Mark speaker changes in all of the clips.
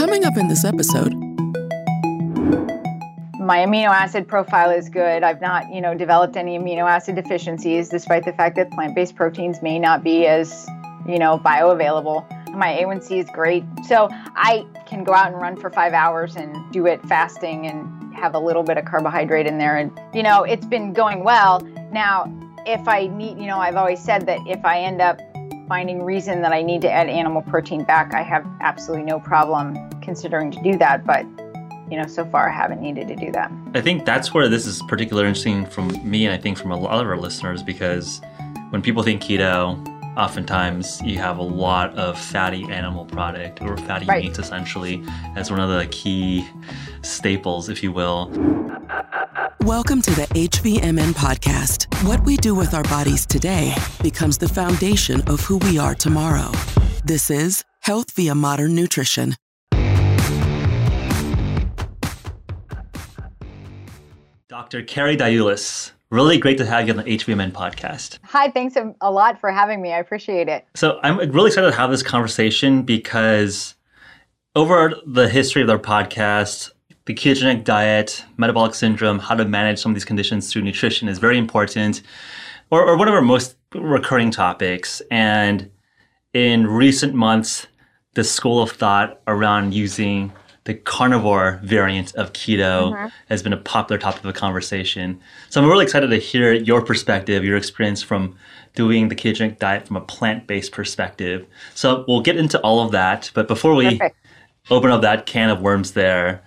Speaker 1: Coming up in this episode,
Speaker 2: my amino acid profile is good. I've not, you know, developed any amino acid deficiencies, despite the fact that plant-based proteins may not be as, you know, bioavailable. My A1C is great. So I can go out and run for five hours and do it fasting and have a little bit of carbohydrate in there. And, you know, it's been going well. Now, if I need, you know, I've always said that if I end up finding reason that I need to add animal protein back, I have absolutely no problem considering to do that. But you know, so far I haven't needed to do that.
Speaker 3: I think that's where this is particularly interesting from me, and I think from a lot of our listeners, because when people think keto, oftentimes you have a lot of fatty animal product or fatty right. meats essentially as one of the key staples, if you will.
Speaker 1: Welcome to the HVMN podcast. What we do with our bodies today becomes the foundation of who we are tomorrow. This is Health via Modern Nutrition.
Speaker 3: Dr. Carrie Diulus, really great to have you on the HVMN podcast.
Speaker 2: Hi, thanks a lot for having me. I appreciate it.
Speaker 3: So I'm really excited to have this conversation because over the history of our podcast, the ketogenic diet, metabolic syndrome, how to manage some of these conditions through nutrition is very important, or, or one of our most recurring topics. And in recent months, the school of thought around using the carnivore variant of keto mm-hmm. has been a popular topic of conversation. So I'm really excited to hear your perspective, your experience from doing the ketogenic diet from a plant-based perspective. So we'll get into all of that, but before we Perfect. open up that can of worms there,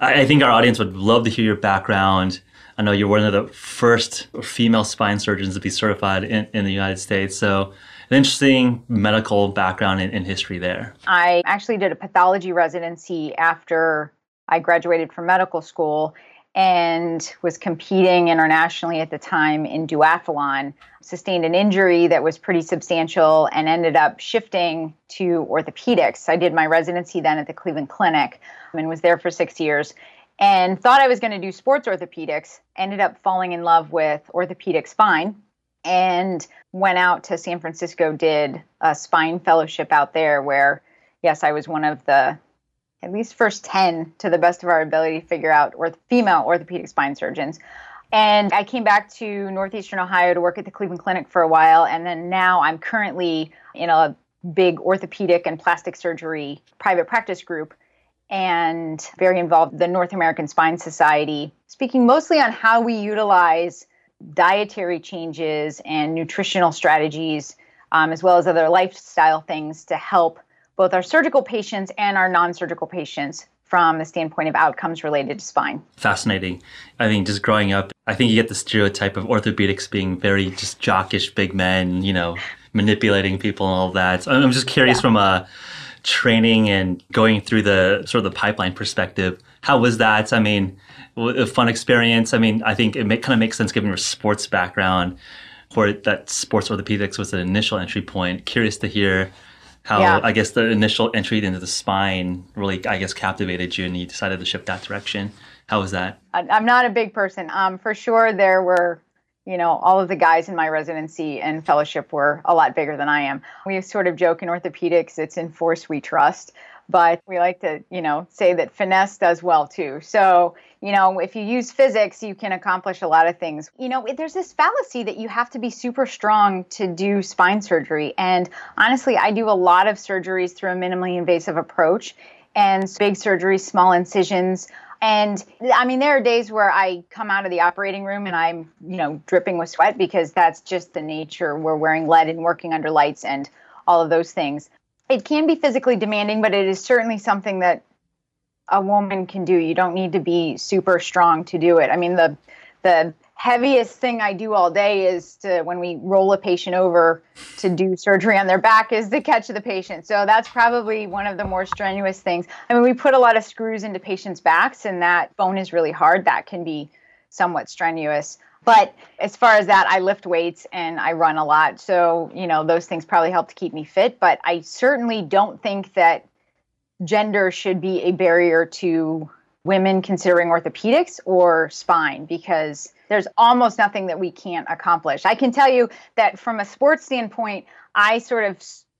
Speaker 3: I, I think our audience would love to hear your background. I know you're one of the first female spine surgeons to be certified in, in the United States. So an interesting medical background and, history there.
Speaker 2: I actually did a pathology residency after I graduated from medical school and was competing internationally at the time in duathlon. Sustained an injury that was pretty substantial and ended up shifting to orthopedics. I did my residency then at the Cleveland Clinic and was there for six years and thought I was going to do sports orthopedics. Ended up falling in love with orthopedic spine and went out to San Francisco, did a spine fellowship out there where, yes, I was one of the at least first 10 to the best of our ability to figure out orth- female orthopedic spine surgeons. And I came back to Northeastern Ohio to work at the Cleveland Clinic for a while. And then now I'm currently in a big orthopedic and plastic surgery private practice group and very involved the North American Spine Society, speaking mostly on how we utilize dietary changes and nutritional strategies, um, as well as other lifestyle things to help both our surgical patients and our non surgical patients from the standpoint of outcomes related to spine.
Speaker 3: Fascinating. I think just growing up, I think you get the stereotype of orthopedics being very just jockish big men, you know, manipulating people and all that. So I'm just curious yeah. from a training and going through the sort of the pipeline perspective, how was that? I mean, a fun experience. I mean, I think it may, kind of makes sense given your sports background, that sports orthopedics was an initial entry point. Curious to hear how yeah. I guess the initial entry into the spine really, I guess, captivated you, and you decided to shift that direction. How was that?
Speaker 2: I'm not a big person. Um, for sure, there were, you know, all of the guys in my residency and fellowship were a lot bigger than I am. We sort of joke in orthopedics, it's in force we trust but we like to, you know, say that finesse does well too. So, you know, if you use physics, you can accomplish a lot of things. You know, there's this fallacy that you have to be super strong to do spine surgery. And honestly, I do a lot of surgeries through a minimally invasive approach and big surgeries, small incisions. And I mean, there are days where I come out of the operating room and I'm, you know, dripping with sweat because that's just the nature. We're wearing lead and working under lights and all of those things it can be physically demanding, but it is certainly something that a woman can do. You don't need to be super strong to do it. I mean, the the heaviest thing I do all day is to when we roll a patient over to do surgery on their back is to catch the patient. So that's probably one of the more strenuous things. I mean, we put a lot of screws into patients' backs and that bone is really hard. That can be somewhat strenuous. But as far as that, I lift weights and I run a lot. So, you know, those things probably help to keep me fit. But I certainly don't think that gender should be a barrier to women considering orthopedics or spine because there's almost nothing that we can't accomplish. I can tell you that from a sports standpoint, I sort of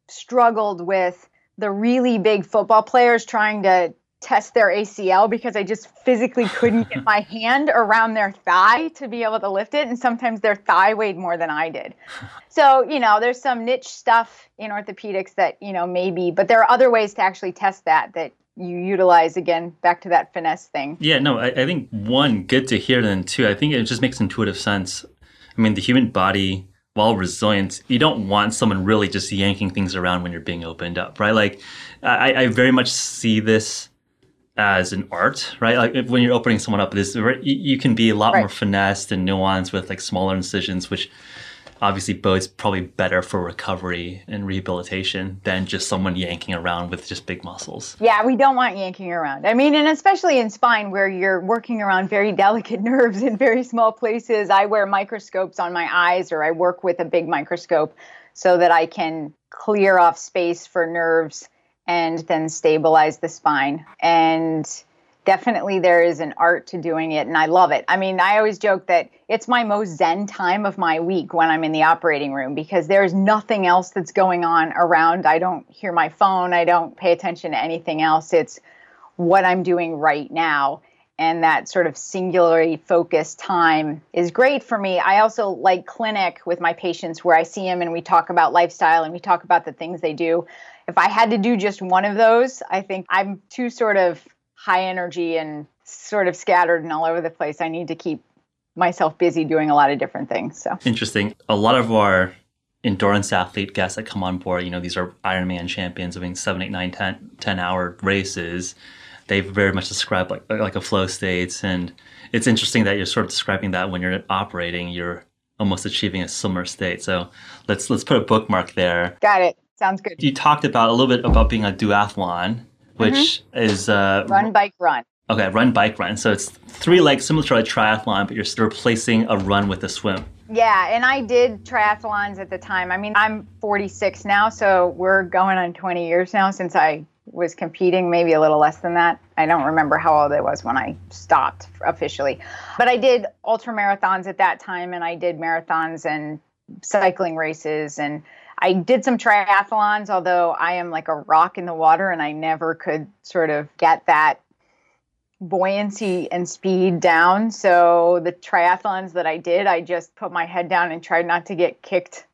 Speaker 2: struggled with the really big football players trying to test their ACL because I just physically couldn't get my hand around their thigh to be able to lift it. And sometimes their thigh weighed more than I did. So, you know, there's some niche stuff in orthopedics that, you know, maybe, but there are other ways to actually test that that you utilize again back to that finesse thing.
Speaker 3: Yeah, no, I, I think one, good to hear, then two, I think it just makes intuitive sense. I mean, the human body, while resilient, you don't want someone really just yanking things around when you're being opened up, right? Like, I, I very much see this as an art, right? Like when you're opening someone up, this you can be a lot right. more finessed and nuanced with like smaller incisions, which obviously bodes probably better for recovery and rehabilitation than just someone yanking around with just big muscles.
Speaker 2: Yeah, we don't want yanking around. I mean, and especially in spine where you're working around very delicate nerves in very small places. I wear microscopes on my eyes or I work with a big microscope so that I can clear off space for nerves and then stabilize the spine. And definitely there is an art to doing it and I love it. I mean, I always joke that it's my most zen time of my week when I'm in the operating room because there's nothing else that's going on around. I don't hear my phone, I don't pay attention to anything else. It's what I'm doing right now. And that sort of singularly focused time is great for me. I also like clinic with my patients where I see them and we talk about lifestyle and we talk about the things they do. If I had to do just one of those, I think I'm too sort of high energy and sort of scattered and all over the place. I need to keep myself busy doing a lot of different things. So
Speaker 3: interesting. A lot of our endurance athlete guests that come on board, you know, these are Ironman champions doing seven, eight, nine, 10, 10 hour races. They very much describe like like a flow state, and it's interesting that you're sort of describing that when you're operating, you're almost achieving a similar state. So let's let's put a bookmark there.
Speaker 2: Got it. Sounds good.
Speaker 3: You talked about a little bit about being a duathlon which mm-hmm. is uh,
Speaker 2: run, bike, run.
Speaker 3: Okay, run, bike, run. So it's three legs, similar to a triathlon, but you're replacing a run with a swim.
Speaker 2: Yeah, and I did triathlons at the time. I mean, I'm 46 now, so we're going on 20 years now since I was competing, maybe a little less than that. I don't remember how old I was when I stopped officially. But I did ultra marathons at that time, and I did marathons and cycling races and I did some triathlons, although I am like a rock in the water and I never could sort of get that buoyancy and speed down. So the triathlons that I did, I just put my head down and tried not to get kicked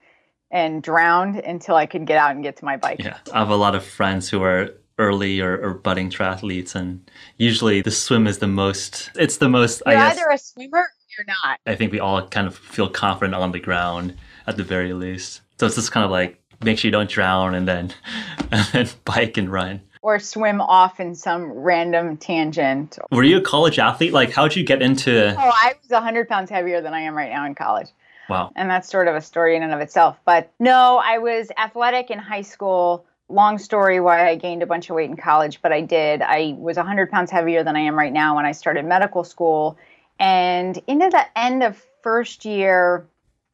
Speaker 2: and drowned until I could get out and get to my bike.
Speaker 3: Yeah. I have a lot of friends who are early or, or budding triathletes and usually the swim is the most it's the most
Speaker 2: you're
Speaker 3: I
Speaker 2: guess, either a swimmer or you're not.
Speaker 3: I think we all kind of feel confident on the ground at the very least. So it's just kind of like make sure you don't drown and then and then bike and run.
Speaker 2: Or swim off in some random tangent.
Speaker 3: Were you a college athlete? Like how'd you get into
Speaker 2: Oh, I was hundred pounds heavier than I am right now in college.
Speaker 3: Wow.
Speaker 2: And that's sort of a story in and of itself. But no, I was athletic in high school. Long story why I gained a bunch of weight in college, but I did. I was 100 pounds heavier than I am right now when I started medical school. And into the end of first year,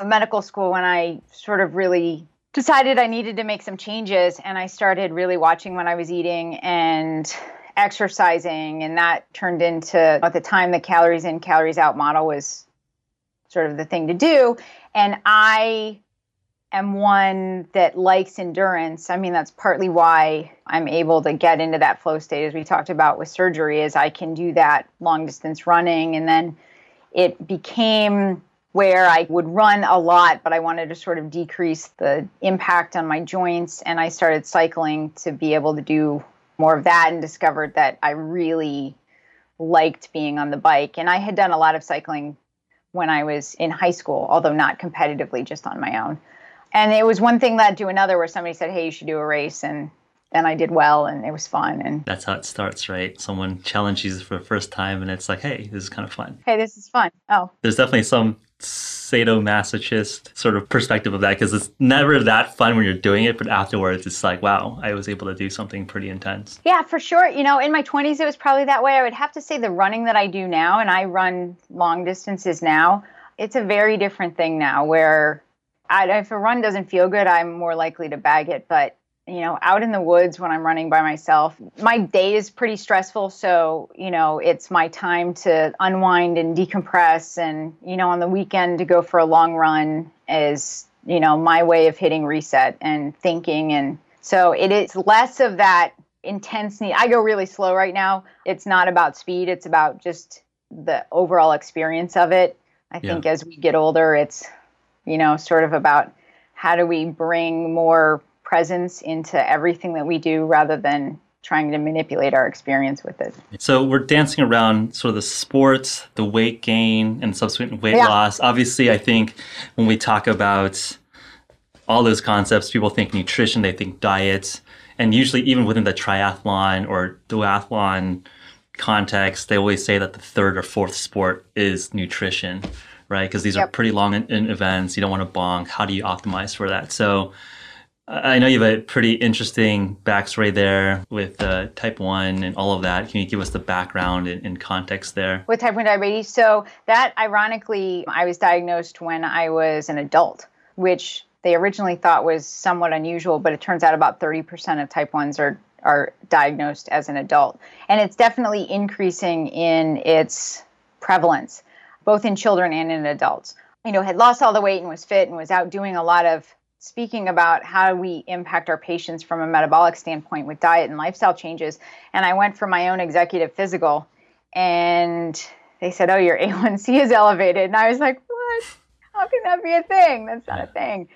Speaker 2: medical school when I sort of really decided I needed to make some changes and I started really watching what I was eating and exercising and that turned into at the time the calories in calories out model was sort of the thing to do and I am one that likes endurance. I mean that's partly why I'm able to get into that flow state as we talked about with surgery is I can do that long distance running and then it became where I would run a lot, but I wanted to sort of decrease the impact on my joints. And I started cycling to be able to do more of that and discovered that I really liked being on the bike. And I had done a lot of cycling when I was in high school, although not competitively, just on my own. And it was one thing led to another where somebody said, Hey, you should do a race. And then I did well and it was fun. And
Speaker 3: that's how it starts, right? Someone challenges you for the first time and it's like, Hey, this is kind of fun.
Speaker 2: Hey, this is fun. Oh,
Speaker 3: there's definitely some sadomasochist sort of perspective of that because it's never that fun when you're doing it, but afterwards it's like, wow, I was able to do something pretty intense.
Speaker 2: Yeah, for sure. You know, in my 20s, it was probably that way. I would have to say the running that I do now, and I run long distances now, it's a very different thing now where I, if a run doesn't feel good, I'm more likely to bag it. But you know, out in the woods when I'm running by myself. My day is pretty stressful, so, you know, it's my time to unwind and decompress and, you know, on the weekend to go for a long run is, you know, my way of hitting reset and thinking and So it is less of that intense need. I go really slow right now. It's not about speed, it's about just the overall experience of it. I yeah. think as we get older, it's, you know, sort of about how do we bring more presence into everything that we do rather than trying to manipulate our experience with it.
Speaker 3: So we're dancing around sort of the sports, the weight gain, and subsequent weight yeah. loss. Obviously, I think when we talk about all those concepts, people think nutrition, they think diet, and usually even within the triathlon or duathlon context, they always say that the third or fourth sport is nutrition, right? Because these yep. are pretty long in, in events. You don't want to bonk. How do you optimize for that? So I know you have a pretty interesting backstory there with uh, type 1 and all of that. Can you give us the background and, and, context there?
Speaker 2: With type 1 diabetes, so that ironically, I was diagnosed when I was an adult, which they originally thought was somewhat unusual, but it turns out about 30% of type 1s are, are diagnosed as an adult. And it's definitely increasing in its prevalence, both in children and in adults. You know, had lost all the weight and was fit and was out doing a lot of speaking about how we impact our patients from a metabolic standpoint with diet and lifestyle changes. And I went for my own executive physical, and they said, Oh, your A1C is elevated. And I was like, What? How can that be a thing? That's not a thing.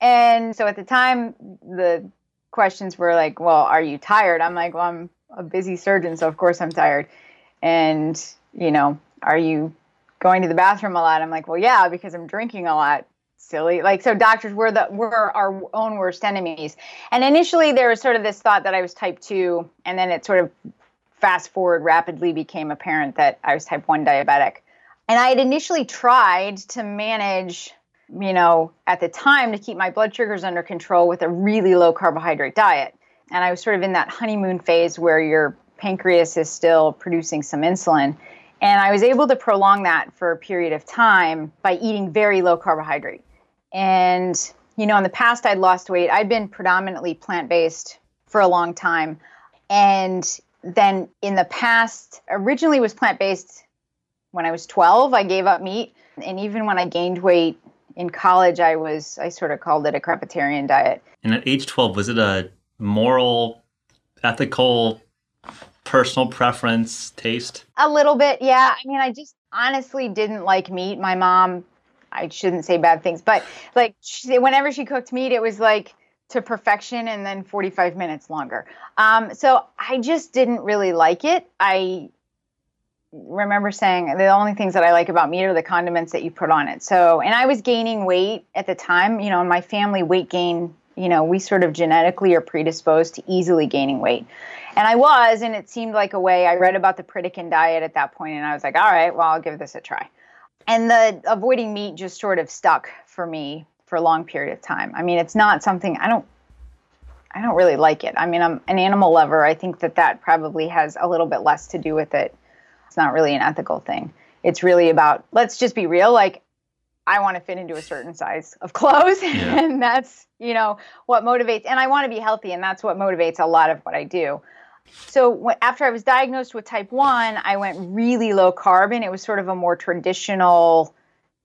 Speaker 2: And so at the time, the questions were like, Well, are you tired? I'm like, Well, I'm a busy surgeon, so of course I'm tired. And, you know, are you going to the bathroom a lot? I'm like, Well, yeah, because I'm drinking a lot silly. Like so doctors were the were our own worst enemies. And initially there was sort of this thought that I was type 2 and then it sort of fast forward rapidly became apparent that I was type 1 diabetic. And I had initially tried to manage, you know, at the time to keep my blood sugars under control with a really low carbohydrate diet. And I was sort of in that honeymoon phase where your pancreas is still producing some insulin. And I was able to prolong that for a period of time by eating very low carbohydrate. And, you know, in the past, I'd lost weight. I'd been predominantly plant based for a long time. And then in the past, originally was plant based when I was 12. I gave up meat. And even when I gained weight in college, I was, I sort of called it a crepitarian diet.
Speaker 3: And at age 12, was it a moral, ethical, personal preference, taste?
Speaker 2: A little bit, yeah. I mean, I just honestly didn't like meat. My mom I shouldn't say bad things, but like she, whenever she cooked meat, it was like to perfection and then 45 minutes longer. Um, so I just didn't really like it. I remember saying the only things that I like about meat are the condiments that you put on it. So, and I was gaining weight at the time, you know, in my family, weight gain, you know, we sort of genetically are predisposed to easily gaining weight. And I was, and it seemed like a way. I read about the Pritikin diet at that point, and I was like, all right, well, I'll give this a try and the avoiding meat just sort of stuck for me for a long period of time. I mean, it's not something I don't I don't really like it. I mean, I'm an animal lover. I think that that probably has a little bit less to do with it. It's not really an ethical thing. It's really about let's just be real like I want to fit into a certain size of clothes yeah. and that's, you know, what motivates and I want to be healthy and that's what motivates a lot of what I do. So after I was diagnosed with type 1, I went really low carb and it was sort of a more traditional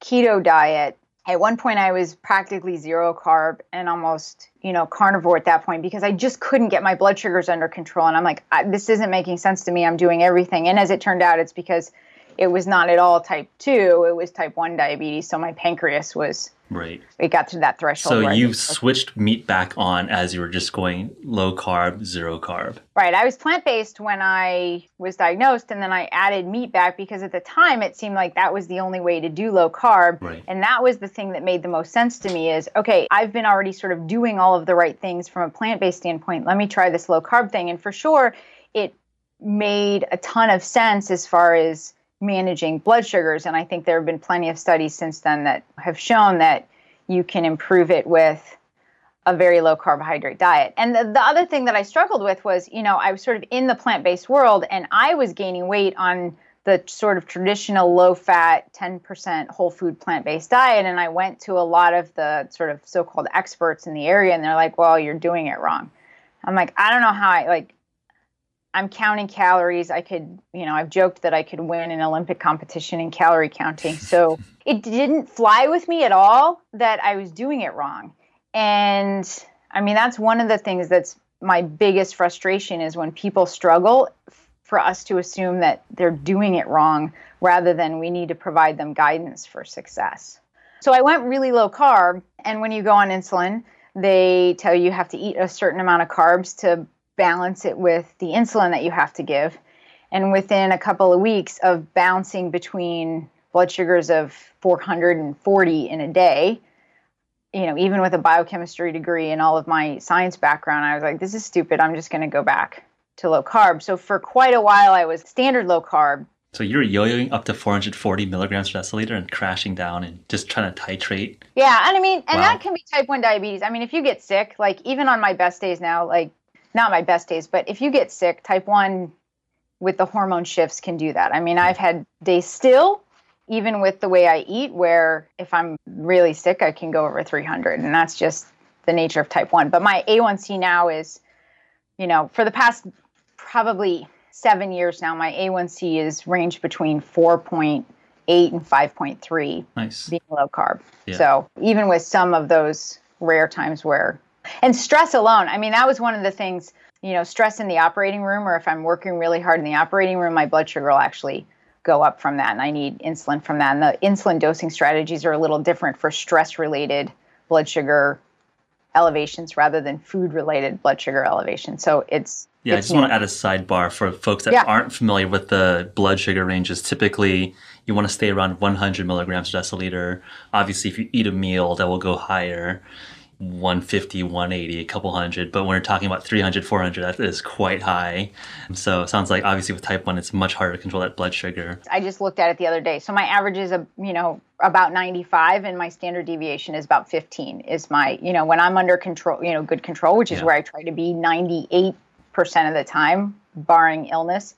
Speaker 2: keto diet. At one point I was practically zero carb and almost, you know, carnivore at that point because I just couldn't get my blood sugars under control and I'm like this isn't making sense to me. I'm doing everything. And as it turned out it's because it was not at all type 2, it was type 1 diabetes, so my pancreas was
Speaker 3: Right.
Speaker 2: It got to that threshold.
Speaker 3: So you've switched meat back on as you were just going low carb, zero carb.
Speaker 2: Right. I was plant based when I was diagnosed, and then I added meat back because at the time it seemed like that was the only way to do low carb.
Speaker 3: Right.
Speaker 2: And that was the thing that made the most sense to me is okay, I've been already sort of doing all of the right things from a plant based standpoint. Let me try this low carb thing. And for sure, it made a ton of sense as far as managing blood sugars. And I think there have been plenty of studies since then that have shown that you can improve it with a very low carbohydrate diet. And the, the other thing that I struggled with was, you know, I was sort of in the plant based world and I was gaining weight on the sort of traditional low fat, 10% whole food plant based diet. And I went to a lot of the sort of so called experts in the area and they're like, well, you're doing it wrong. I'm like, I don't know how I like, I'm counting calories. I could, you know, I've joked that I could win an Olympic competition in calorie counting. So it didn't fly with me at all that I was doing it wrong. And I mean, that's one of the things that's my biggest frustration is when people struggle for us to assume that they're doing it wrong rather than we need to provide them guidance for success. So I went really low carb, and when you go on insulin, they tell you you have to eat a certain amount of carbs to balance it with the insulin that you have to give. And within a couple of weeks of bouncing between blood sugars of 440 in a day, you know, even with a biochemistry degree and all of my science background, I was like, this is stupid. I'm just going to go back to low carb. So for quite a while, I was standard low carb.
Speaker 3: So you're yo-yoing up to 440 milligrams per deciliter and crashing down and just trying to titrate.
Speaker 2: Yeah, and I mean, and wow. that can be type one diabetes. I mean, if you get sick, like even on my best days now, like not my best days, but if you get sick, type one with the hormone shifts can do that. I mean, I've had days still even with the way I eat, where if I'm really sick, I can go over 300. And that's just the nature of type 1. But my A1C now is, you know, for the past probably seven years now, my A1C is ranged between 4.8 and 5.3,
Speaker 3: nice.
Speaker 2: being low carb. Yeah. So even with some of those rare times where, and stress alone, I mean, that was one of the things, you know, stress in the operating room, or if I'm working really hard in the operating room, my blood sugar will actually go up from that and I need insulin from that. And the insulin dosing strategies are a little different for stress related blood sugar elevations rather than food related blood sugar elevation. So it's
Speaker 3: yeah,
Speaker 2: it's
Speaker 3: I just want to add a sidebar for folks that yeah. aren't familiar with the blood sugar ranges. Typically, you want to stay around 100 milligrams per deciliter. Obviously, if you eat a meal, that will go higher. 150, 180, a couple hundred. But when we're talking about 300, 400, that is quite high. So it sounds like obviously with type 1, it's much harder to control that blood sugar.
Speaker 2: I just looked at it the other day. So my average is, a, you know, about 95 and my standard deviation is about 15 is my, you know, when I'm under control, you know, good control, which is yeah. where I try to be 98% of the time, barring illness.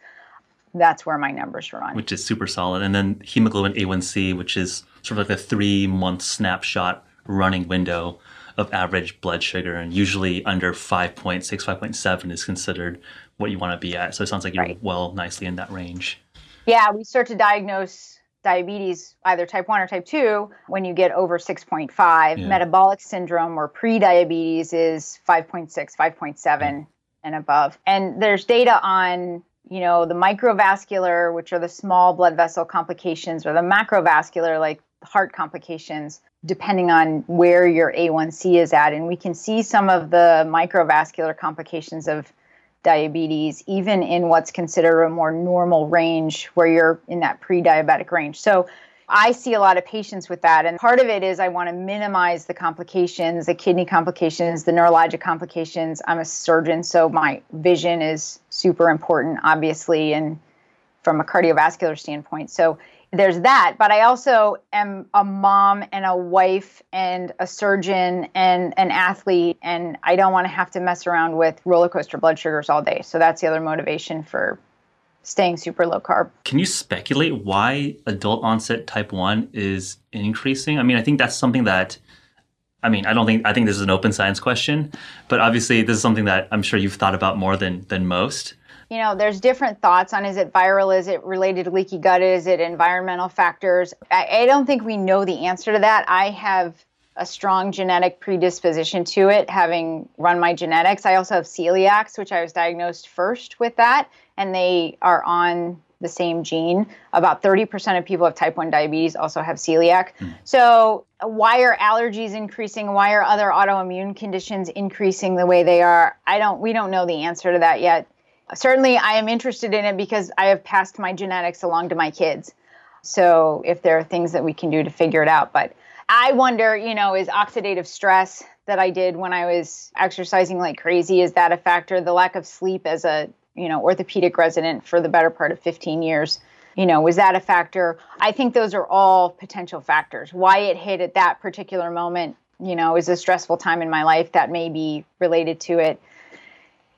Speaker 2: That's where my numbers run.
Speaker 3: Which is super solid. And then hemoglobin A1C, which is sort of like a three month snapshot running window of average blood sugar, and usually under 5.6, 5.7 is considered what you want to be at. So it sounds like you're right. well nicely in that range.
Speaker 2: Yeah, we start to diagnose diabetes, either type 1 or type 2, when you get over 6.5. Yeah. Metabolic syndrome or pre-diabetes is 5.6, 5.7 yeah. Mm. and above. And there's data on, you know, the microvascular, which are the small blood vessel complications, or the macrovascular, like heart complications depending on where your A1C is at. And we can see some of the microvascular complications of diabetes, even in what's considered a more normal range where you're in that pre diabetic range. So I see a lot of patients with that. And part of it is I want to minimize the complications, the kidney complications, the neurologic complications. I'm a surgeon, so my vision is super important, obviously, and from a cardiovascular standpoint. So there's that but i also am a mom and a wife and a surgeon and an athlete and i don't want to have to mess around with roller coaster blood sugars all day. So that's the other motivation for staying super low carb.
Speaker 3: Can you speculate why adult onset type 1 is increasing? I mean i think that's something that I mean, I don't think I think this is an open science question, but obviously this is something that I'm sure you've thought about more than than most
Speaker 2: you know, there's different thoughts on is it viral, is it related to leaky gut, is it environmental factors? I, I don't think we know the answer to that. I have a strong genetic predisposition to it, having run my genetics. I also have celiacs, which I was diagnosed first with that, and they are on the same gene. About 30% of people with type 1 diabetes also have celiac. Mm. So, why are allergies increasing? Why are other autoimmune conditions increasing the way they are? I don't we don't know the answer to that yet certainly I am interested in it because I have passed my genetics along to my kids. So if there are things that we can do to figure it out, but I wonder, you know, is oxidative stress that I did when I was exercising like crazy is that a factor? The lack of sleep as a, you know, orthopedic resident for the better part of 15 years, you know, was that a factor? I think those are all potential factors. Why it hit at that particular moment, you know, is a stressful time in my life that may be related to it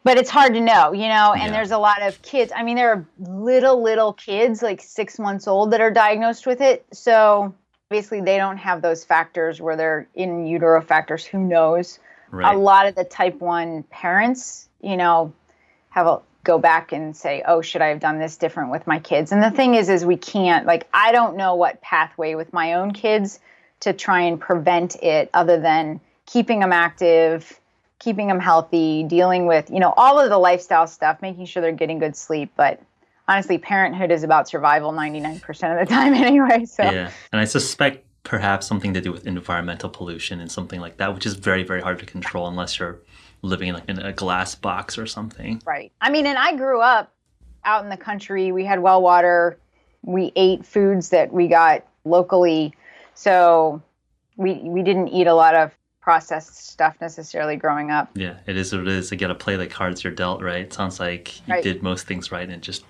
Speaker 2: but it's hard to know, you know, and yeah. there's a lot of kids. I mean, there are little, little kids, like six months old, that are diagnosed with it. So basically, they don't have those factors where they're in utero factors. Who knows? Right. A lot of the type 1 parents, you know, have a go back and say, "Oh, should I have done this different with my kids?" And the thing is is we can't like I don't know what pathway with my own kids to try and prevent it other than keeping them active, keeping them healthy, dealing with, you know, all of the lifestyle stuff, making sure they're getting good sleep. But honestly, parenthood is about survival 99% of the time anyway. So,
Speaker 3: yeah. And I suspect perhaps something to do with environmental pollution and something like that, which is very, very hard to control unless you're living in like in a glass box or something.
Speaker 2: Right. I mean, and I grew up out in the country. We had well water. We ate foods that we got locally. So we we didn't eat a lot of processed stuff necessarily growing up.
Speaker 3: Yeah, it is what it is. You got to play the cards you're dealt, right? It sounds like you
Speaker 2: Right.
Speaker 3: did most things right and just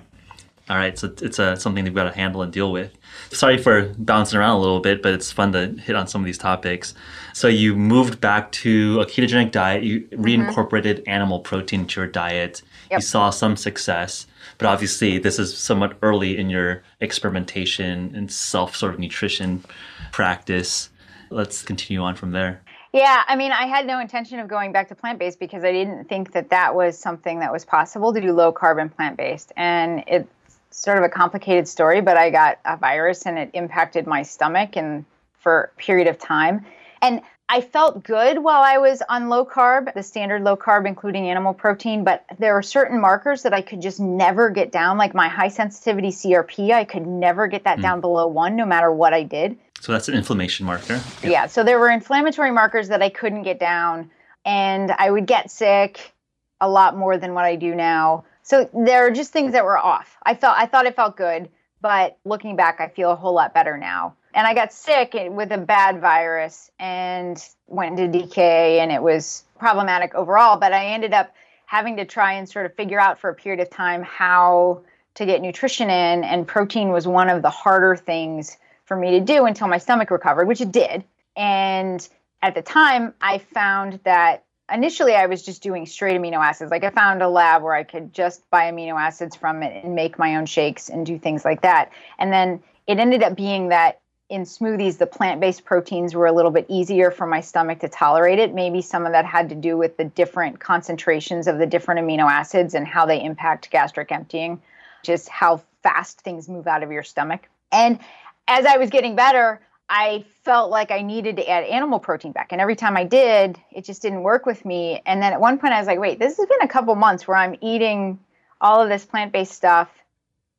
Speaker 3: all right. So it's a, something they've got to handle and deal with. Sorry for bouncing around a little bit, but it's fun to hit on some of these topics. So you moved back to a ketogenic diet. You mm-hmm. reincorporated animal protein into your diet. You saw some success, but obviously this is somewhat early in your experimentation and self sort of nutrition practice. Let's continue on from there.
Speaker 2: Yeah, I mean, I had no intention of going back to plant based because I didn't think that that was something that was possible to do low carbon plant based. And it's sort of a complicated story, but I got a virus and it impacted my stomach and for a period of time. And I felt good while I was on low carb, the standard low carb, including animal protein, but there were certain markers that I could just never get down, like my high sensitivity CRP. I could never get that hmm. down below one, no matter what I did.
Speaker 3: So that's an inflammation marker.
Speaker 2: Yeah. So there were inflammatory markers that I couldn't get down, and I would get sick a lot more than what I do now. So there are just things that were off. I felt I thought it felt good, but looking back, I feel a whole lot better now. And I got sick with a bad virus and went into DK, and it was problematic overall. But I ended up having to try and sort of figure out for a period of time how to get nutrition in, and protein was one of the harder things for me to do until my stomach recovered, which it did. And at the time, I found that initially I was just doing straight amino acids. Like I found a lab where I could just buy amino acids from it and make my own shakes and do things like that. And then it ended up being that in smoothies, the plant based proteins were a little bit easier for my stomach to tolerate it. Maybe some of that had to do with the different concentrations of the different amino acids and how they impact gastric emptying, just how fast things move out of your stomach. And as I was getting better, I felt like I needed to add animal protein back. And every time I did, it just didn't work with me. And then at one point, I was like, wait, this has been a couple months where I'm eating all of this plant based stuff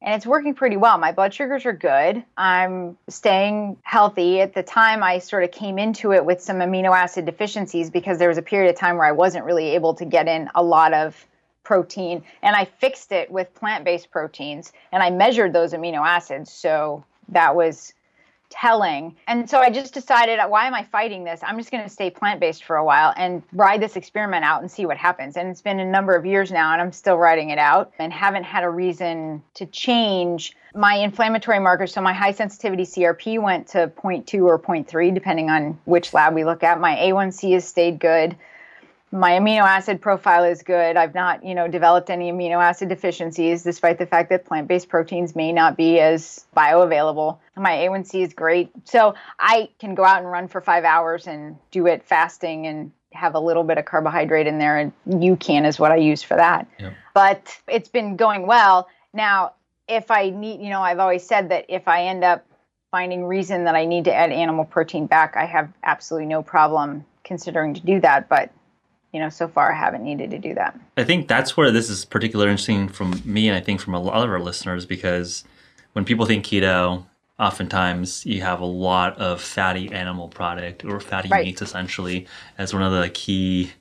Speaker 2: and it's working pretty well. My blood sugars are good. I'm staying healthy. At the time, I sort of came into it with some amino acid deficiencies because there was a period of time where I wasn't really able to get in a lot of protein. And I fixed it with plant based proteins and I measured those amino acids. So that was telling. And so I just decided, why am I fighting this? I'm just going to stay plant based for a while and ride this experiment out and see what happens. And it's been a number of years now, and I'm still riding it out and haven't had a reason to change my inflammatory markers. So my high sensitivity CRP went to 0.2 or 0.3, depending on which lab we look at. My A1C has stayed good my amino acid profile is good. I've not, you know, developed any amino acid deficiencies, despite the fact that plant-based proteins may not be as bioavailable. My A1C is great, so I can go out and run for five hours and do it fasting and have a little bit of carbohydrate in there. And UCAN is what I use for that.
Speaker 3: Yep.
Speaker 2: But it's been going well. Now, if I need, you know, I've always said that if I end up finding reason that I need to add animal protein back, I have absolutely no problem considering to do that. But you know, so far I haven't needed to do that.
Speaker 3: I think that's where this is particularly interesting from me, and I think from a lot of our listeners, because when people think keto, oftentimes you have a lot of fatty animal product or fatty
Speaker 2: Right.
Speaker 3: meats essentially as one of the key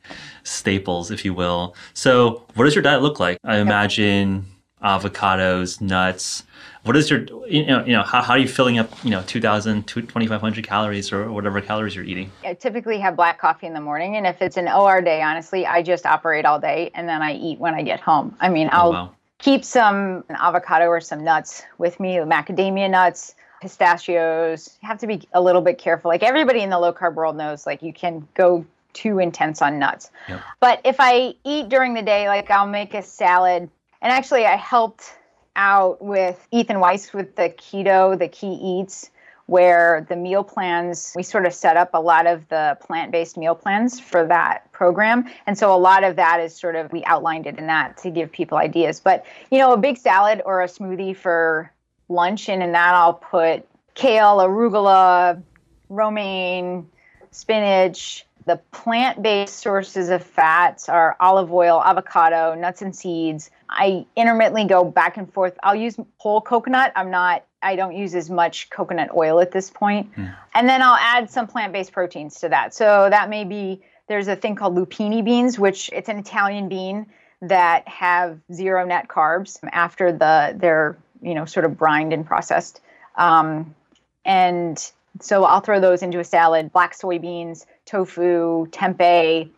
Speaker 3: staples, if you will. So, what does your diet look like? I imagine avocados, nuts. What is your, you know, you know how, how are you filling up, you know, 2,000, 2,500 calories or whatever calories you're eating?
Speaker 2: I typically have black coffee in the morning, and if it's an OR day, honestly, I just operate all day and then I eat when I get home. I mean, oh, I'll
Speaker 3: Oh, wow.
Speaker 2: keep some avocado or some nuts with me, macadamia nuts, pistachios. You have to be a little bit careful. Like everybody in the low carb world knows, like you can go too intense on nuts.
Speaker 3: Yep.
Speaker 2: But if I eat during the day, like I'll make a salad. And actually, I helped out with Ethan Weiss with the Keyto, the key eats, where the meal plans, we sort of set up a lot of the plant based meal plans for that program. And so a lot of that is sort of, we outlined it in that to give people ideas. But, you know, a big salad or a smoothie for lunch, and in that I'll put kale, arugula, romaine, spinach, The plant based sources of fats are olive oil, avocado, nuts and seeds. I intermittently go back and forth. I'll use whole coconut. I'm not, I don't use as much coconut oil at this point. Mm. And then I'll add some plant based proteins to that. So that may be, there's a thing called lupini beans, which it's an Italian bean that have zero net carbs after the they're you know sort of brined and processed um, and so i'll throw those into a salad black soybeans tofu tempeh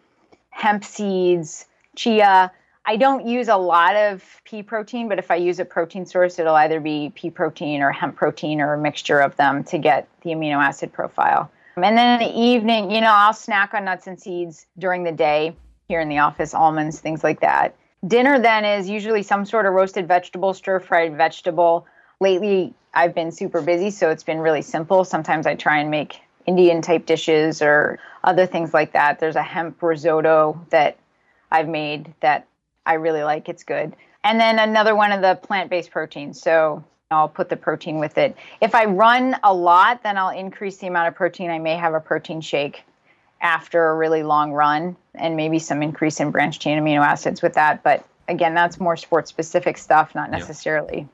Speaker 2: hemp seeds chia i don't use a lot of pea protein but if i use a protein source it'll either be pea protein or hemp protein or a mixture of them to get the amino acid profile um, and then in the evening you know i'll snack on nuts and seeds during the day here in the office, almonds, things like that. Dinner then is usually some sort of roasted vegetable, stir fried vegetable. Lately, I've been super busy, so it's been really simple. Sometimes I try and make Indian type dishes or other things like that. There's a hemp risotto that I've made that I really like. It's good. And then another one of the plant based proteins. So I'll put the protein with it. If I run a lot, then I'll increase the amount of protein. I may have a protein shake after a really long run and maybe some increase in branched chain amino acids with that. But again, that's more sports specific stuff, not necessarily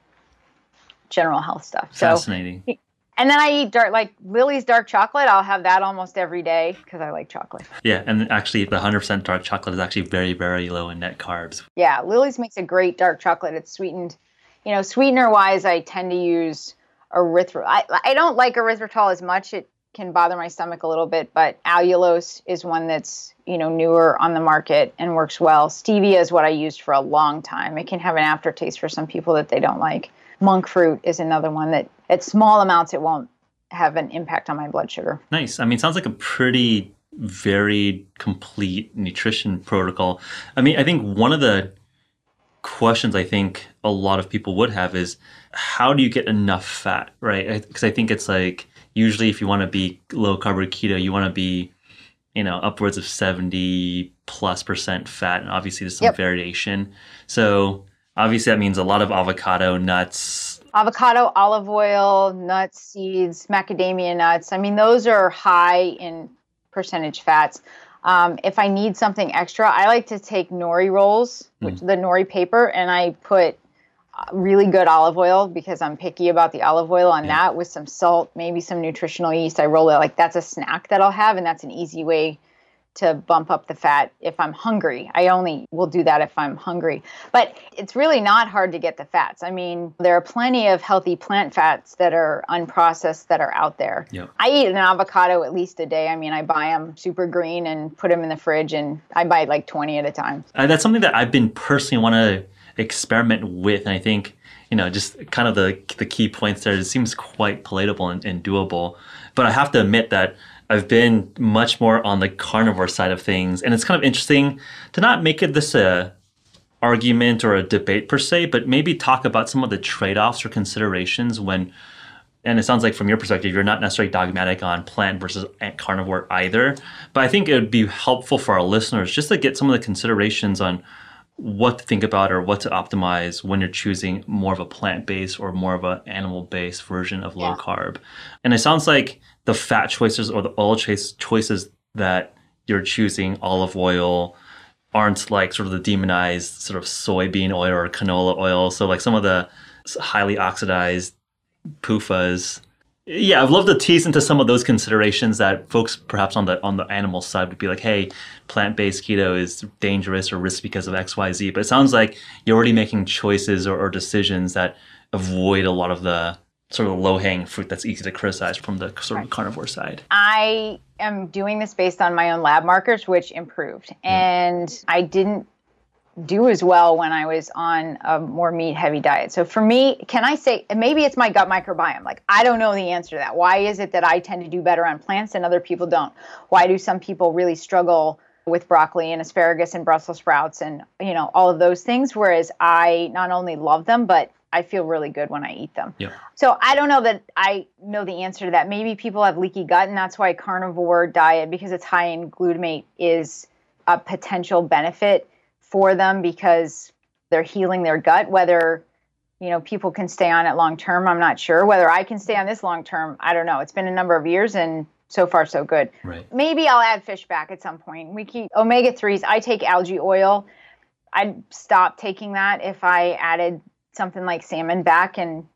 Speaker 2: general health stuff.
Speaker 3: Fascinating. So,
Speaker 2: and then I eat dark, like Lily's dark chocolate. I'll have that almost every day because I like chocolate.
Speaker 3: Yeah, and actually, the 100% dark chocolate is actually very, very low in net carbs.
Speaker 2: Yeah, Lily's makes a great dark chocolate. It's sweetened. You know, sweetener wise, I tend to use erythritol. I, I don't like erythritol as much. It can bother my stomach a little bit, but allulose is one that's you know newer on the market and works well. Stevia is what I used for a long time. It can have an aftertaste for some people that they don't like. Monk fruit is another one that at small amounts it won't have an impact on my blood sugar.
Speaker 3: Nice. I mean, sounds like a pretty varied, complete nutrition protocol. I mean, I think one of the questions I think a lot of people would have is how do you get enough fat, right? Because I think it's like usually if you want to be low carb or keto, you want to be, you know, upwards of 70 plus percent fat. And obviously there's some yep. variation. So obviously that means a lot of avocado, nuts.
Speaker 2: Avocado, olive oil, nuts, seeds, macadamia nuts. I mean, those are high in percentage fats. Um, if I need something extra, I like to take nori rolls, which mm. the nori paper, and I put really good olive oil because I'm picky about the olive oil on yeah. that with some salt, maybe some nutritional yeast. I roll it like that's a snack that I'll have, and that's an easy way to bump up the fat if I'm hungry. I only will do that if I'm hungry. But it's really not hard to get the fats. I mean, there are plenty of healthy plant fats that are unprocessed that are out there. Yep. I eat an avocado at least a day. I mean, I buy them super green and put them in the fridge and I buy like 20 at a time.
Speaker 3: Uh, that's something that I've been personally want to experiment with. And I think, you know, just kind of the, the key points there, it seems quite palatable and, and doable. But I have to admit that I've been much more on the carnivore side of things. And it's kind of interesting to not make it this a argument or a debate per se, but maybe talk about some of the trade-offs or considerations when and it sounds like from your perspective you're not necessarily dogmatic on plant versus carnivore either but i think it would be helpful for our listeners just to get some of the considerations on what to think about or what to optimize when you're choosing more of a plant-based or more of an animal-based version of low yeah. carb. And it sounds like the fat choices or the oil choices that you're choosing, olive oil, aren't like sort of the demonized sort of soybean oil or canola oil. So like some of the highly oxidized PUFAs yeah, I'd love to tease into some of those considerations that folks perhaps on the on the animal side would be like, hey, plant-based keto is dangerous or risky because of XYZ. But it sounds like you're already making choices or, or decisions that avoid a lot of the sort of low-hanging fruit that's easy to criticize from the sort of carnivore side.
Speaker 2: I am doing this based on my own lab markers, which improved. And I didn't do as well when I was on a more meat heavy diet. So for me, can I say maybe it's my gut microbiome? Like I don't know the answer to that. Why is it that I tend to do better on plants and other people don't? Why do some people really struggle with broccoli and asparagus and Brussels sprouts and you know all of those things whereas I not only love them but I feel really good when I eat them.
Speaker 3: Yeah.
Speaker 2: So I don't know that I know the answer to that. Maybe people have leaky gut and that's why carnivore diet because it's high in glutamate is a potential benefit for them because they're healing their gut whether you know people can stay on it long term i'm not sure whether i can stay on this long term i don't know it's been a number of years and so far so good.
Speaker 3: Right.
Speaker 2: Maybe I'll add fish back at some point. We keep omega 3s. I take algae oil. I'd stop taking that if I added something like salmon back, and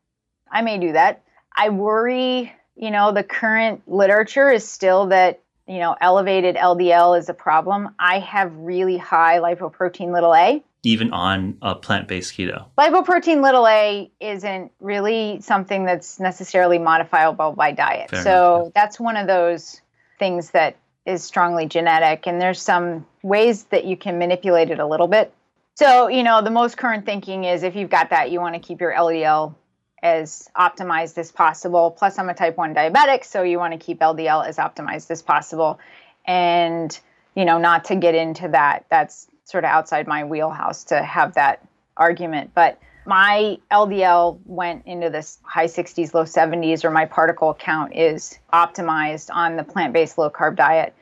Speaker 2: I may do that. I worry, you know, the current literature is still that, you know, elevated LDL is a problem. I have really high lipoprotein little a.
Speaker 3: Even on a plant based keto.
Speaker 2: Lipoprotein little a isn't really something that's necessarily modifiable by diet.
Speaker 3: Fair
Speaker 2: so
Speaker 3: enough,
Speaker 2: that's one of those things that is strongly genetic, and there's some ways that you can manipulate it a little bit. So, you know, the most current thinking is if you've got that, you want to keep your LDL as optimized as possible. Plus, I'm a type 1 diabetic, so you want to keep LDL as optimized as possible. And, you know, not to get into that, that's sort of outside my wheelhouse to have that argument. But my LDL went into this high 60s, low 70s, or my particle count is optimized on the plant based low carb diet.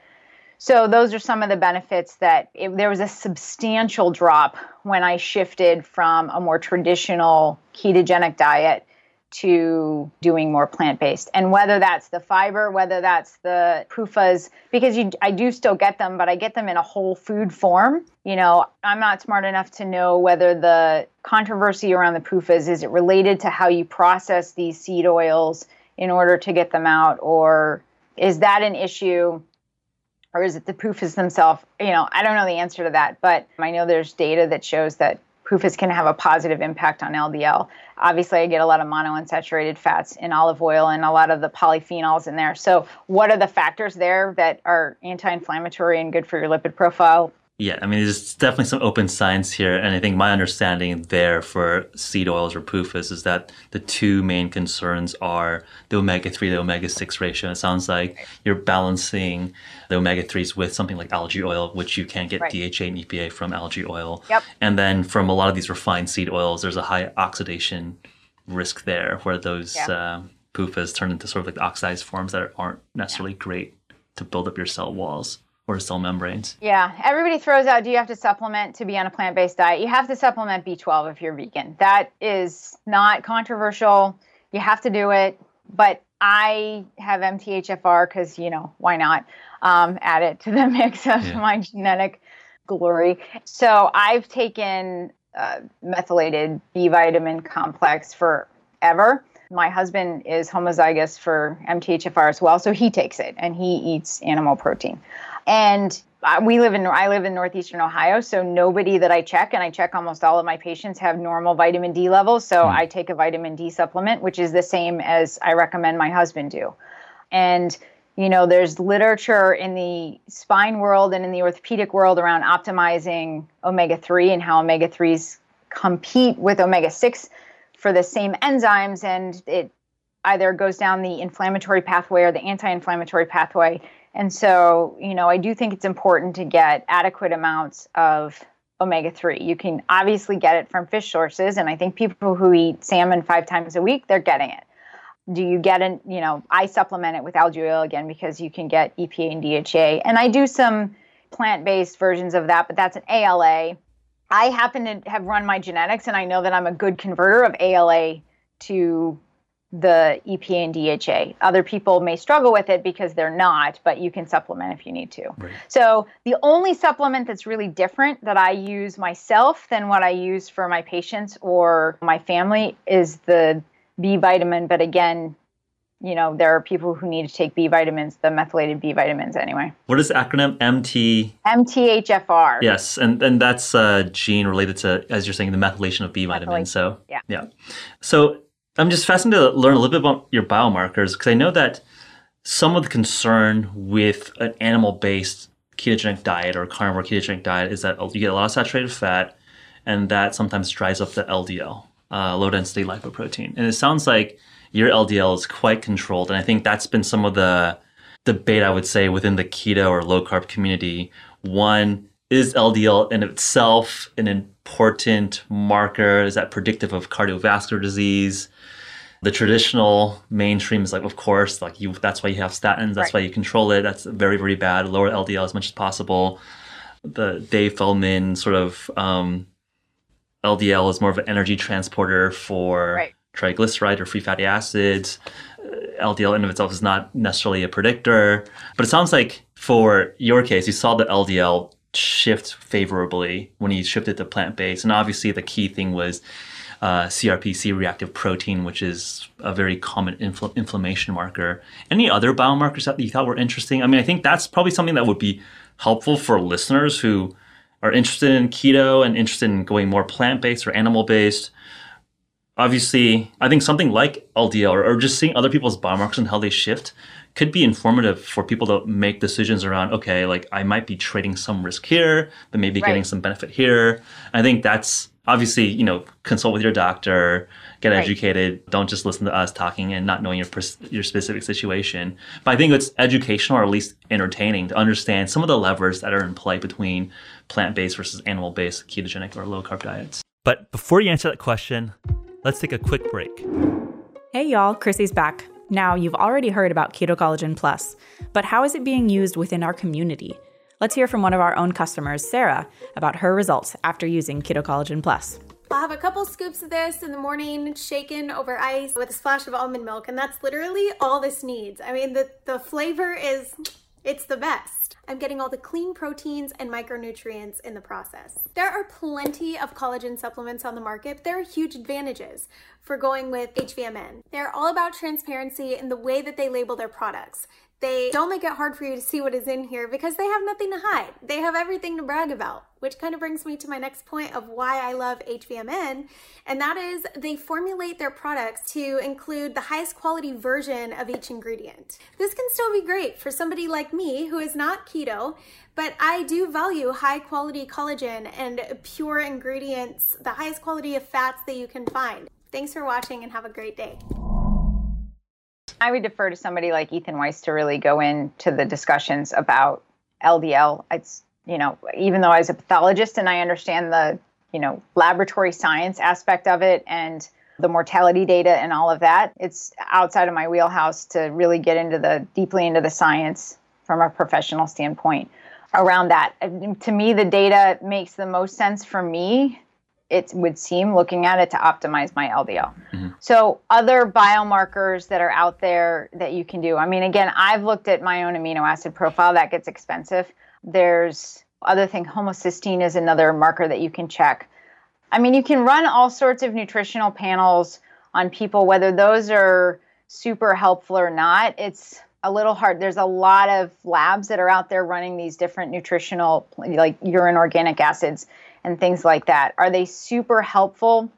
Speaker 2: So those are some of the benefits that it, there was a substantial drop when I shifted from a more traditional ketogenic diet to doing more plant-based. And whether that's the fiber, whether that's the PUFAs, because you, I do still get them, but I get them in a whole food form. You know, I'm not smart enough to know whether the controversy around the PUFAs is it related to how you process these seed oils in order to get them out, or is that an issue? Or is it the PUFAs themselves? You know, I don't know the answer to that, but I know there's data that shows that PUFAs can have a positive impact on LDL. Obviously, I get a lot of monounsaturated fats in olive oil and a lot of the polyphenols in there. So, what are the factors there that are anti inflammatory and good for your lipid profile?
Speaker 3: Yeah, I mean, there's definitely some open science here. And I think my understanding there for seed oils or PUFAs is that the two main concerns are the omega 3 to omega 6 ratio. It sounds like you're balancing the omega 3s with something like algae oil, which you can get
Speaker 2: Right.
Speaker 3: DHA and EPA from algae oil.
Speaker 2: Yep.
Speaker 3: And then from a lot of these refined seed oils, there's a high oxidation risk there where those
Speaker 2: Yeah.
Speaker 3: uh, PUFAs turn into sort of like the oxidized forms that aren't necessarily great to build up your cell walls or cell membranes.
Speaker 2: Yeah, everybody throws out do you have to supplement to be on a plant based diet? You have to supplement B12 if you're vegan. That is not controversial. You have to do it. But I have MTHFR because, you know, why not um, add it to the mix of
Speaker 3: Yeah.
Speaker 2: my genetic glory? So I've taken uh, methylated B vitamin complex forever. My husband is homozygous for MTHFR as well, so he takes it and he eats animal protein. And we live in I live in northeastern Ohio, so nobody that I check and I check almost all of my patients have normal vitamin D levels. So hmm. I take a vitamin D supplement, which is the same as I recommend my husband do. And you know, there's literature in the spine world and in the orthopedic world around optimizing omega 3 and how omega 3s compete with omega 6 for the same enzymes and it either goes down the inflammatory pathway or the anti-inflammatory pathway. And so, you know, I do think it's important to get adequate amounts of omega 3. You can obviously get it from fish sources and I think people who eat salmon 5 times a week, they're getting it. Do you get an, you know, I supplement it with algae oil again because you can get EPA and DHA. And I do some plant-based versions of that, but that's an ALA. I happen to have run my genetics and I know that I'm a good converter of ALA to the EPA and DHA. Other people may struggle with it because they're not, but you can supplement if you need to.
Speaker 3: Right.
Speaker 2: So, the only supplement that's really different that I use myself than what I use for my patients or my family is the B vitamin. But again, you know, there are people who need to take B vitamins, the methylated B vitamins anyway.
Speaker 3: What is the acronym MT?
Speaker 2: MTHFR.
Speaker 3: Yes, and and that's a gene related to, as you're saying, the methylation of B vitamins. So
Speaker 2: yeah.
Speaker 3: yeah. So I'm just fascinated to learn a little bit about your biomarkers because I know that some of the concern with an animal-based ketogenic diet or carnivore ketogenic diet is that you get a lot of saturated fat, and that sometimes drives up the LDL, uh, low density lipoprotein. And it sounds like your LDL is quite controlled, and I think that's been some of the debate I would say within the keto or low carb community. One is LDL in itself an important marker? Is that predictive of cardiovascular disease? The traditional mainstream is like, of course, like you. That's why you have statins. That's
Speaker 2: Right.
Speaker 3: why you control it. That's very, very bad. Lower LDL as much as possible. The Dave Feldman sort of um, LDL is more of an energy transporter for
Speaker 2: Right.
Speaker 3: triglyceride or free fatty acids. Uh, LDL in of itself is not necessarily a predictor, but it sounds like for your case, you saw the LDL shift favorably when you shifted to plant based, and obviously the key thing was uh, CRP, reactive protein, which is a very common infl- inflammation marker. Any other biomarkers that you thought were interesting? I mean, I think that's probably something that would be helpful for listeners who are interested in keto and interested in going more plant based or animal based. Obviously, I think something like LDL or, or just seeing other people's biomarkers and how they shift could be informative for people to make decisions around okay like i might be trading some risk here but maybe right. getting some benefit here i think that's obviously, you know, consult with your doctor, get right. educated. Don't just listen to us talking and not knowing your your specific situation. But I think it's educational or at least entertaining to understand some of the levers that are in play between plant-based versus animal-based ketogenic or low-carb diets. But before you answer that question, let's take a quick break.
Speaker 4: Hey y'all, Chrissy's back. Now, you've already heard about Keto Collagen Plus, but how is it being used within our community? Let's hear from one of our own customers, Sarah, about her results after using Keto Collagen Plus.
Speaker 5: I'll have a couple scoops of this in the morning, shaken over ice with a splash of almond milk, and that's literally all this needs. I mean, the, the flavor is, it's the best. I'm getting all the clean proteins and micronutrients in the process. There are plenty of collagen supplements on the market, there are huge advantages for going with HVMN. They're all about transparency in the way that they label their products. They don't make it hard for you to see what is in here because they have nothing to hide. They have everything to brag about, which kind of brings me to my next point of why I love HVMN, and that is they formulate their products to include the highest quality version of each ingredient. This can still be great for somebody like me who is not keto, but I do value high quality collagen and pure ingredients, the highest quality of fats that you can find. Thanks for watching and have a great day.
Speaker 2: I would defer to somebody like Ethan Weiss to really go into the discussions about LDL. It's, you know, even though I was a pathologist and I understand the, you know, laboratory science aspect of it and the mortality data and all of that, it's outside of my wheelhouse to really get into the deeply into the science from a professional standpoint around that. To me, the data makes the most sense for me it would seem looking at it to optimize my LDL. Mm-hmm. So other biomarkers that are out there that you can do. I mean, again, I've looked at my own amino acid profile. That gets expensive. There's other thing. Homocysteine is another marker that you can check. I mean, you can run all sorts of nutritional panels on people, whether those are super helpful or not. It's a little hard. There's a lot of labs that are out there running these different nutritional, like urine organic acids and things like that. Are they super helpful?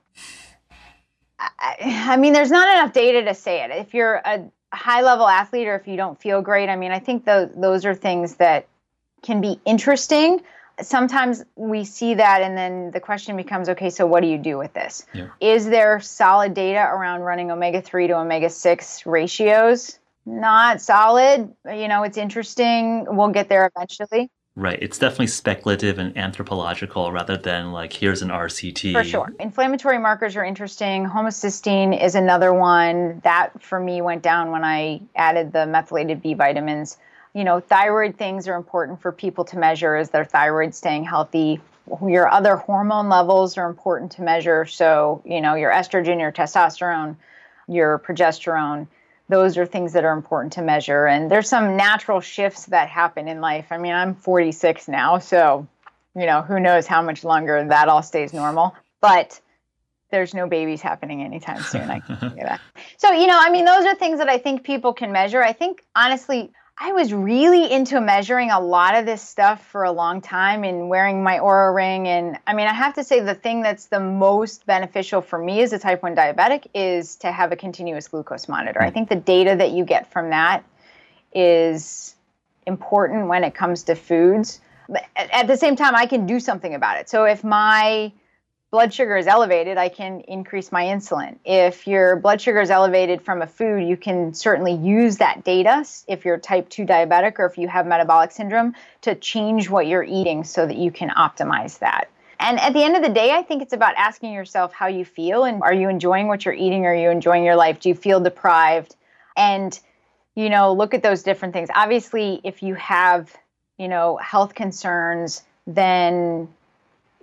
Speaker 2: I, I mean, there's not enough data to say it. If you're a high level athlete or if you don't feel great, I mean, I think those those are things that can be interesting. Sometimes we see that, and then the question becomes okay, so what do you do with this? Yeah. Is there solid data around running omega 3 to omega 6 ratios? Not solid. You know, it's interesting. We'll get there eventually.
Speaker 3: Right. It's definitely speculative and anthropological rather than like here's an RCT.
Speaker 2: For sure. Inflammatory markers are interesting. Homocysteine is another one that for me went down when I added the methylated B vitamins. You know, thyroid things are important for people to measure is their thyroid staying healthy. Your other hormone levels are important to measure. So, you know, your estrogen, your testosterone, your progesterone those are things that are important to measure. And there's some natural shifts that happen in life. I mean, I'm 46 now, so you know, who knows how much longer that all stays normal. But there's no babies happening anytime soon. I can tell you that. So, you know, I mean, those are things that I think people can measure. I think honestly, I was really into measuring a lot of this stuff for a long time and wearing my Oura ring. And I mean, I have to say, the thing that's the most beneficial for me as a type 1 diabetic is to have a continuous glucose monitor. I hmm. think the data that you get from that is important when it comes to foods. But at the same time, I can do something about it. So if my blood sugar is elevated, I can increase my insulin. If your blood sugar is elevated from a food, you can certainly use that data if you're type 2 diabetic or if you have metabolic syndrome to change what you're eating so that you can optimize that. And at the end of the day, I think it's about asking yourself how you feel and are you enjoying what you're eating? Are you enjoying your life? Do you feel deprived? And, you know, look at those different things. Obviously, if you have, you know, health concerns, then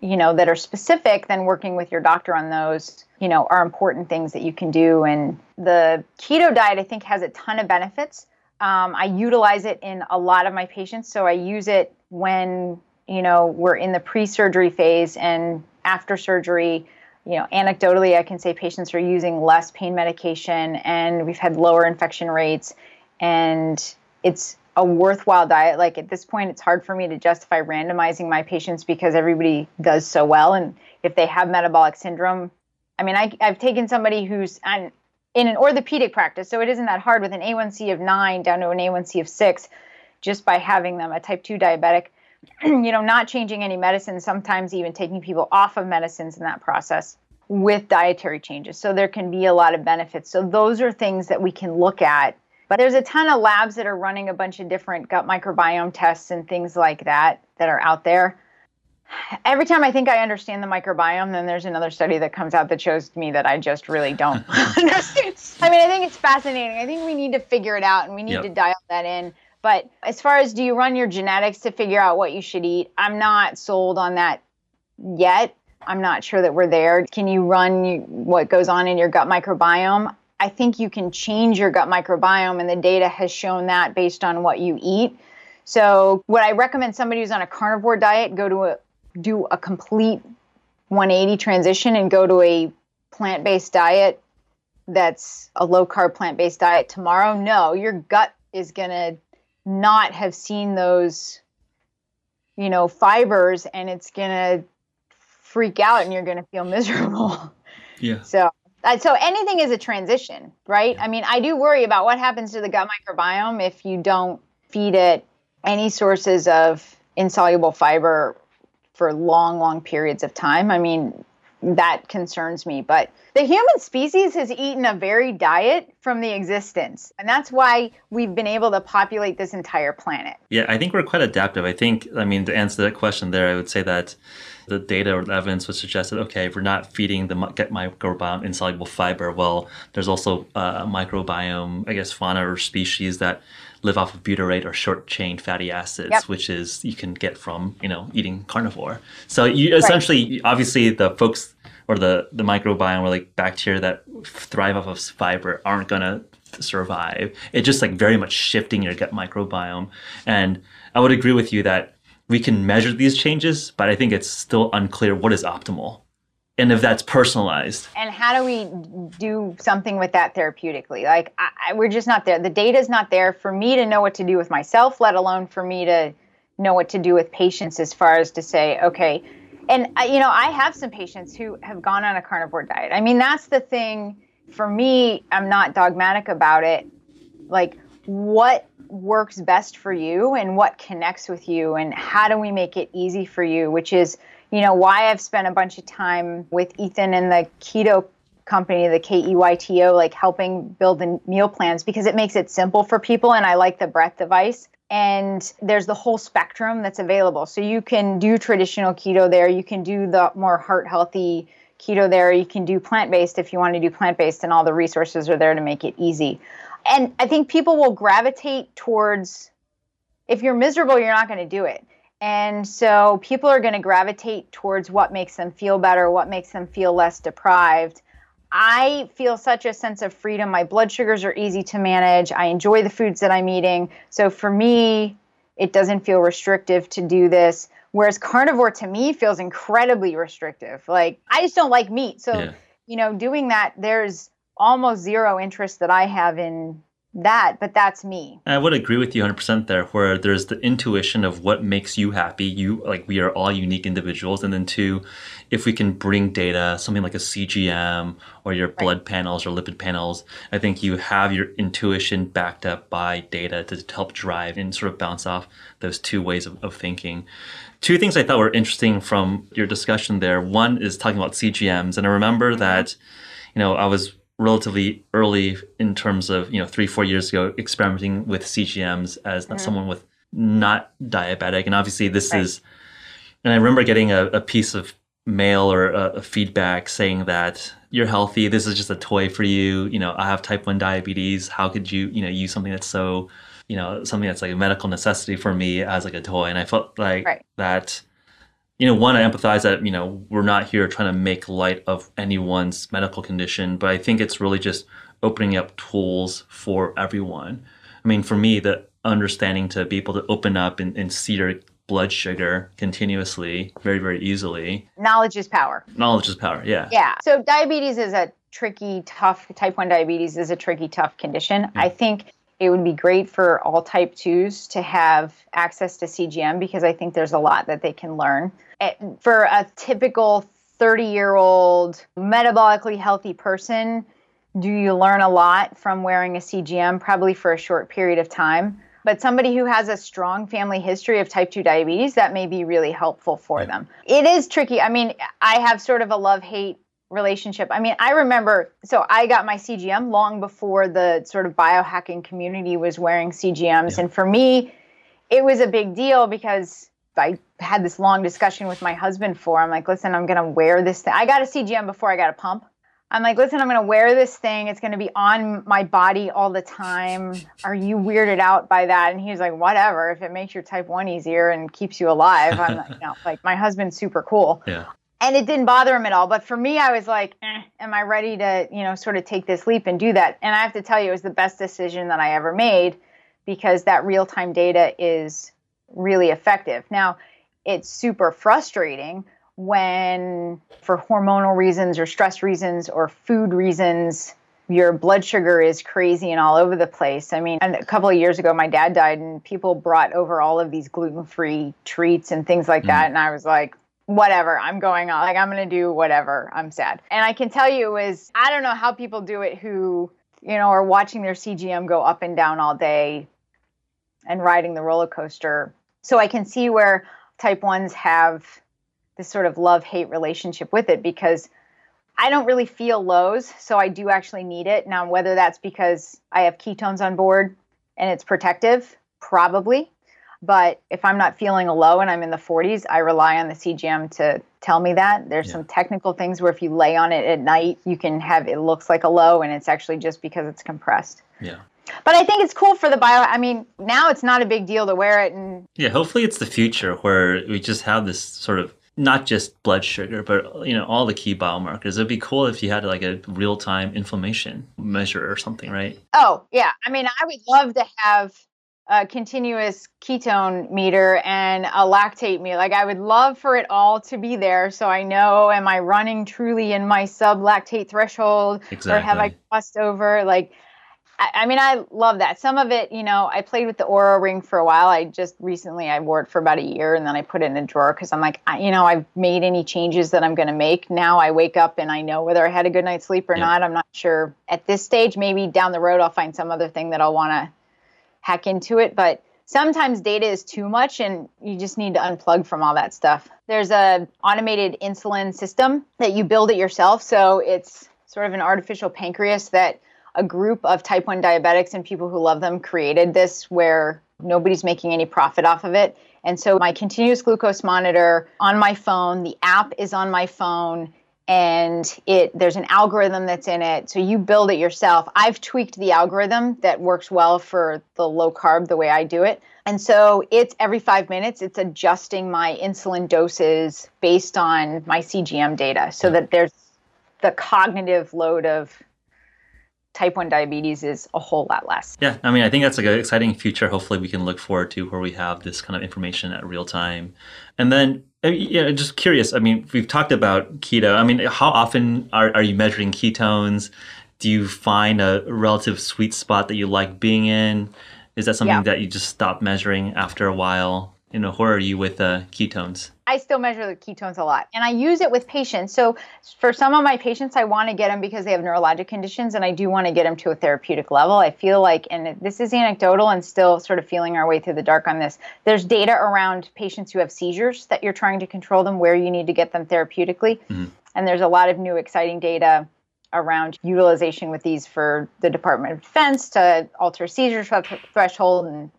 Speaker 2: you know, that are specific, then working with your doctor on those, you know, are important things that you can do. And the keto diet, I think, has a ton of benefits. Um, I utilize it in a lot of my patients. So I use it when, you know, we're in the pre surgery phase and after surgery. You know, anecdotally, I can say patients are using less pain medication and we've had lower infection rates. And it's a worthwhile diet. Like at this point, it's hard for me to justify randomizing my patients because everybody does so well. And if they have metabolic syndrome, I mean, I, have taken somebody who's in an orthopedic practice, so it isn't that hard with an A1C of nine down to an A1C of six, just by having them a type 2 diabetic, you know, not changing any medicine, sometimes even taking people off of medicines in that process with dietary changes. So there can be a lot of benefits. So those are things that we can look at but there's a ton of labs that are running a bunch of different gut microbiome tests and things like that that are out there. Every time I think I understand the microbiome, then there's another study that comes out that shows me that I just really don't understand. I mean, I think it's fascinating. I think we need to figure it out and we need yep. to dial that in. But as far as do you run your genetics to figure out what you should eat, I'm not sold on that yet. I'm not sure that we're there. Can you run what goes on in your gut microbiome? I think you can change your gut microbiome, and the data has shown that based on what you eat. So, what I recommend somebody who's on a carnivore diet go to a do a complete 180 transition and go to a plant-based diet that's a low carb plant-based diet tomorrow. No, your gut is going to not have seen those you know fibers and it's going to freak out and you're going to feel miserable.
Speaker 3: Yeah.
Speaker 2: So Uh, so anything is a transition, right? I mean, I do worry about what happens to the gut microbiome if you don't feed it any sources of insoluble fiber for long, long periods of time. I mean, that concerns me. But the human species has eaten a varied diet from the existence. And that's why we've been able to populate this entire planet.
Speaker 3: Yeah, I think we're quite adaptive. I think, I mean, to answer that question there, I would say that the data or the evidence would suggest that okay, if we're not feeding the gut microbiome insoluble fiber, well, there's also a microbiome, I guess, fauna or species that live off of butyrate or short chain fatty acids, yep. which is you can get from you know eating carnivore. So you essentially, right. obviously, the folks or the the microbiome or like bacteria that thrive off of fiber aren't gonna survive. It's just like very much shifting your gut microbiome. And I would agree with you that we can measure these changes, but I think it's still unclear what is optimal and if that's personalized.
Speaker 2: And how do we do something with that therapeutically? Like, I, we're just not there. The data is not there for me to know what to do with myself, let alone for me to know what to do with patients as far as to say, okay, and you know, I have some patients who have gone on a carnivore diet. I mean, that's the thing for me. I'm not dogmatic about it. Like, what works best for you and what connects with you and how do we make it easy for you which is you know why i've spent a bunch of time with ethan and the Keyto company the keyto like helping build the meal plans because it makes it simple for people and i like the breath device and there's the whole spectrum that's available. So you can do traditional keto there. You can do the more heart healthy keto there. You can do plant-based if you want to do plant-based and all the resources are there to make it easy and I think people will gravitate towards if you're miserable, you're not going to do it. And so people are going to gravitate towards what makes them feel better, what makes them feel less deprived. I feel such a sense of freedom. My blood sugars are easy to manage. I enjoy the foods that I'm eating. So for me, it doesn't feel restrictive to do this. Whereas carnivore to me feels incredibly restrictive. Like I just don't like meat. So, yeah. you know, doing that, there's almost zero interest that I have in that, but that's me.
Speaker 3: I would agree with you 100% there, where there's the intuition of what makes you happy. You, like, we are all unique individuals. And then, two, if we can bring data, something like a CGM or your right. blood panels or lipid panels, I think you have your intuition backed up by data to help drive and sort of bounce off those two ways of, of thinking. Two things I thought were interesting from your discussion there. One is talking about CGMs. And I remember mm-hmm. that, you know, I was relatively early in terms of you know three four years ago experimenting with CGMs as mm-hmm. someone with not diabetic, and obviously this right. is. And I remember getting a, a piece of mail or a, a, feedback saying that you're healthy. This is just a toy for you. You know, I have type one diabetes. How could you you know use something that's so you know something that's like a medical necessity for me as like a toy? And I felt like right. that you know, one, I empathize that, you know, we're not here trying to make light of anyone's medical condition, but I think it's really just opening up tools for everyone. I mean, for me, the understanding to be able to open up and, and see their blood sugar continuously very, very easily.
Speaker 2: Knowledge is power.
Speaker 3: Knowledge is power, yeah.
Speaker 2: Yeah. So diabetes is a tricky, tough, type 1 diabetes is a tricky, tough condition. Hmm. I think it would be great for all type 2s to have access to CGM because I think there's a lot that they can learn. Eh, for a typical 30 year old metabolically healthy person, do you learn a lot from wearing a CGM? Probably for a short period of time. But somebody who has a strong family history of type 2 diabetes, that may be really helpful for them. It is tricky. I mean, I have sort of a love hate relationship. I mean, I remember, so I got my CGM long before the sort of biohacking community was wearing CGMs. Yeah. And for me, it was a big deal because I had this long discussion with my husband for. I'm like, listen, I'm going to wear this thing. I got a CGM before I got a pump. I'm like, listen, I'm going to wear this thing. It's going to be on my body all the time. Are you weirded out by that? And he's like, whatever. If it makes your type one easier and keeps you alive, I'm like, no, like my husband's super cool.
Speaker 3: Yeah
Speaker 2: and it didn't bother him at all. But for me, I was like, eh, am I ready to, you know, sort of take this leap and do that? And I have to tell you, it was the best decision that I ever made because that real time data is really effective. Now, it's super frustrating when, for hormonal reasons or stress reasons or food reasons, your blood sugar is crazy and all over the place. I mean, a couple of years ago, my dad died, and people brought over all of these gluten free treats and things like mm. that. And I was like, whatever i'm going on like i'm going to do whatever i'm sad. And i can tell you is i don't know how people do it who you know are watching their cgm go up and down all day and riding the roller coaster. So i can see where type 1s have this sort of love hate relationship with it because i don't really feel lows so i do actually need it. Now whether that's because i have ketones on board and it's protective probably but if I'm not feeling a low and I'm in the 40s, I rely on the CGM to tell me that. There's yeah. some technical things where if you lay on it at night, you can have it looks like a low and it's actually just because it's compressed.
Speaker 3: Yeah.
Speaker 2: But I think it's cool for the bio. I mean, now it's not a big deal to wear it. And
Speaker 3: yeah, hopefully it's the future where we just have this sort of not just blood sugar, but you know all the key biomarkers. It'd be cool if you had like a real time inflammation measure or something, right?
Speaker 2: Oh yeah, I mean, I would love to have a continuous ketone meter and a lactate meter. Like I would love for it all to be there so I know am I running truly in my sub lactate threshold
Speaker 3: exactly.
Speaker 2: or have I crossed over? Like I, I, mean I love that. Some of it, you know, I played with the Oura ring for a while. I just recently I wore it for about a year and then I put it in a drawer because I'm like, I, you know, I've made any changes that I'm going to make. Now I wake up and I know whether I had a good night's sleep or yeah. not. I'm not sure at this stage. Maybe down the road I'll find some other thing that I'll want to hack into it, but sometimes data is too much and you just need to unplug from all that stuff. There's a automated insulin system that you build it yourself, so it's sort of an artificial pancreas that a group of type 1 diabetics and people who love them created this where nobody's making any profit off of it. And so my continuous glucose monitor on my phone, the app is on my phone and it there's an algorithm that's in it so you build it yourself i've tweaked the algorithm that works well for the low carb the way i do it and so it's every five minutes it's adjusting my insulin doses based on my cgm data so that there's the cognitive load of type 1 diabetes is a whole lot less.
Speaker 3: Yeah, I mean, I think that's like an exciting future. Hopefully, we can look forward to where we have this kind of information at real time. And then, Uh, yeah, just curious. I mean, we've talked about keto. I mean, how often are, are you measuring ketones? Do you find a relative sweet spot that you like being in? Is that something yeah. that you just stop measuring after a while? You know, where are you with uh, ketones?
Speaker 2: I still measure the ketones a lot and I use it with patients. So for some of my patients, I want to get them because they have neurologic conditions and I do want to get them to a therapeutic level. I feel like, and this is anecdotal and still sort of feeling our way through the dark on this, there's data around patients who have seizures that you're trying to control them where you need to get them therapeutically. Mm-hmm. And there's a lot of new exciting data around utilization with these for the Department of Defense to alter seizure threshold and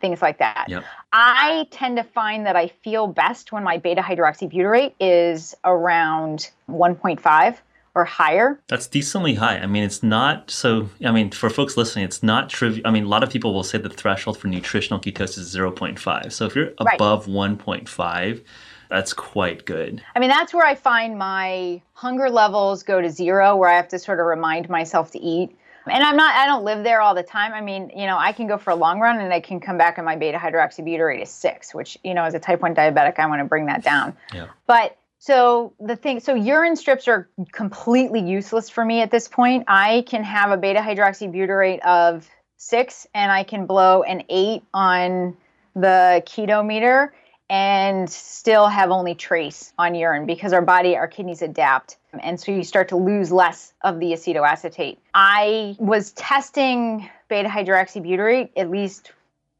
Speaker 2: things like that.
Speaker 3: Yep.
Speaker 2: I tend to find that I feel best when my beta hydroxybutyrate is around 1.5 or higher.
Speaker 3: That's decently high. I mean, it's not so. I mean, for folks listening, it's not trivial. I mean, a lot of people will say the threshold for nutritional ketosis is 0.5. So if you're above 1.5, That's quite good.
Speaker 2: I mean, that's where I find my hunger levels go to zero, where I have to sort of remind myself to eat. And I'm not, I don't live there all the time. I mean, you know, I can go for a long run and I can come back and my beta hydroxybutyrate is six, which, you know, as a type 1 diabetic, I want to bring that down.
Speaker 3: Yeah.
Speaker 2: But so the thing, so urine strips are completely useless for me at this point. I can have a beta hydroxybutyrate of six and I can blow an eight on the Keyto meter and still have only trace on urine because our body, our kidneys adapt. And so you start to lose less of the acetoacetate. I was testing beta hydroxybutyrate at least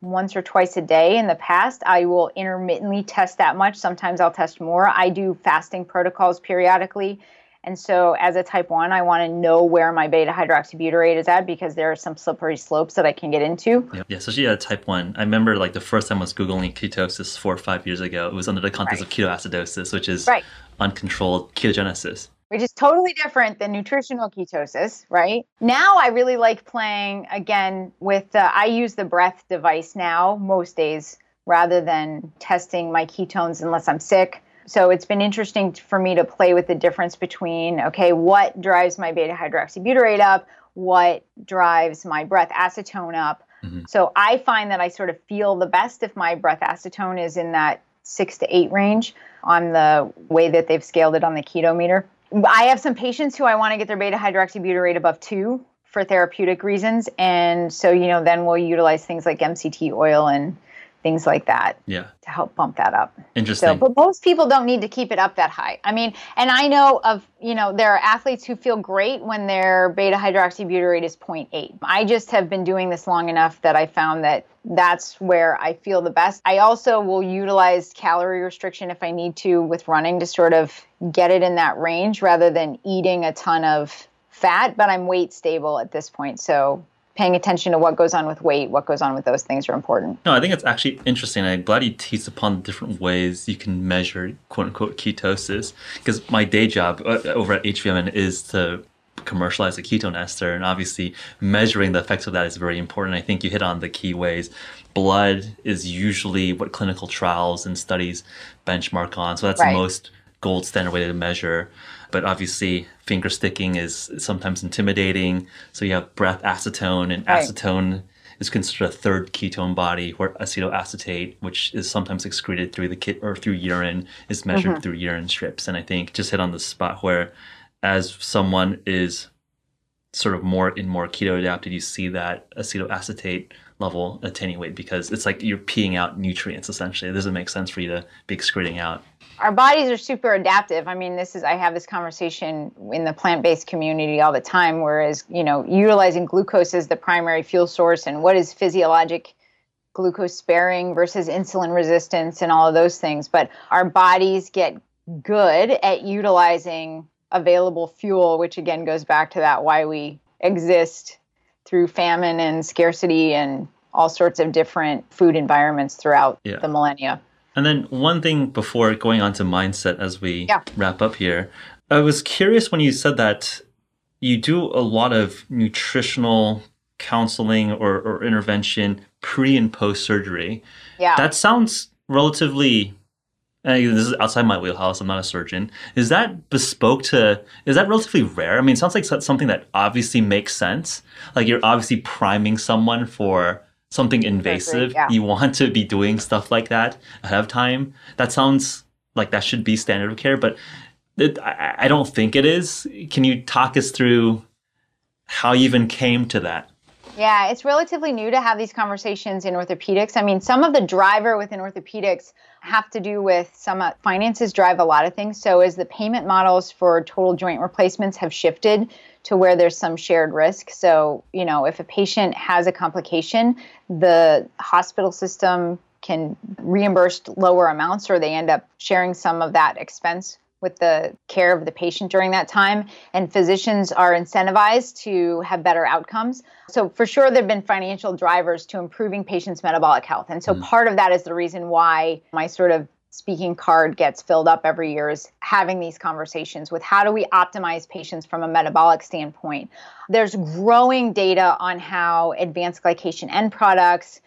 Speaker 2: once or twice a day in the past. I will intermittently test that much. Sometimes I'll test more. I do fasting protocols periodically and so, as a type 1, I want to know where my beta hydroxybutyrate is at because there are some slippery slopes that I can get into.
Speaker 3: Yeah, yeah especially at a type 1. I remember like the first time I was Googling ketosis four or five years ago, it was under the context right. of ketoacidosis, which is right. uncontrolled ketogenesis.
Speaker 2: Which is totally different than nutritional ketosis, right? Now I really like playing again with, uh, I use the breath device now most days rather than testing my ketones unless I'm sick so it's been interesting for me to play with the difference between okay, what drives my beta hydroxybutyrate up, what drives my breath acetone up. Mm-hmm. So I find that I sort of feel the best if my breath acetone is in that six to eight range on the way that they've scaled it on the Keyto meter. I have some patients who I want to get their beta hydroxybutyrate above two for therapeutic reasons. And so, you know, then we'll utilize things like MCT oil and things like that
Speaker 3: yeah.
Speaker 2: to help bump that up.
Speaker 3: Interesting.
Speaker 2: so, but most people don't need to keep it up that high. I mean and i know of you know there are athletes who feel great when their beta hydroxybutyrate is 0.8 i just have been doing this long enough that i found that that's where i feel the best. I also will utilize calorie restriction if i need to with running to sort of get it in that range rather than eating a ton of fat but i'm weight stable at this point. So paying attention to what goes on with weight, what goes on with those things are important.
Speaker 3: No, I think it's actually interesting. I'm glad you teased upon the different ways you can measure quote unquote ketosis. Because my day job uh, over at HVMN is to commercialize a ketone ester, and obviously measuring the effects of that is very important. I think you hit on the key ways. Blood is usually what clinical trials and studies benchmark on, so that's right. the most gold standard way to measure but obviously finger sticking is sometimes intimidating. So you have breath acetone, and right. acetone is considered a third ketone body, where acetoacetate, which is sometimes excreted through the kit or through urine, is measured mm-hmm. through urine strips. And I think just hit on the spot where, as someone is sort of more in more keto adapted, you see that acetoacetate level attenuate because it's like you're peeing out nutrients essentially. It doesn't make sense for you to be excreting out
Speaker 2: our bodies are super adaptive. I mean, this is I have this conversation in the plant-based community all the time whereas, you know, utilizing glucose as the primary fuel source and what is physiologic glucose sparing versus insulin resistance and all of those things, but our bodies get good at utilizing available fuel, which again goes back to that why we exist through famine and scarcity and all sorts of different food environments throughout yeah. the millennia.
Speaker 3: And then one thing before going on to mindset as we yeah. wrap up here, I was curious when you said that you do a lot of nutritional counseling or, or intervention pre and post surgery.
Speaker 2: Yeah.
Speaker 3: That sounds relatively Eh, and this is outside my wheelhouse. I'm not a surgeon. Is that bespoke to? Is that relatively rare? I mean, it sounds like something that obviously makes sense. Like you're obviously priming someone for something invasive, yeah. you want to be doing stuff like that ahead of time. That sounds like that should be standard of care, but it, I, I don't think it is. Can you talk us through how you even came to that?
Speaker 2: Yeah, it's relatively new to have these conversations in orthopedics. I mean, some of the driver within orthopedics have to do with some uh, finances drive a lot of things. So, as the payment models for total joint replacements have shifted to where there's some shared risk. So, you know, if a patient has a complication, the hospital system can reimburse lower amounts or they end up sharing some of that expense with the care of the patient during that time. And physicians are incentivized to have better outcomes. So, for sure, there have been financial drivers to improving patients' metabolic health. And so, mm. part of that is the reason why my sort of speaking card gets filled up every year is having these conversations with how do we optimize patients from a metabolic standpoint. There's growing data on how advanced glycation end products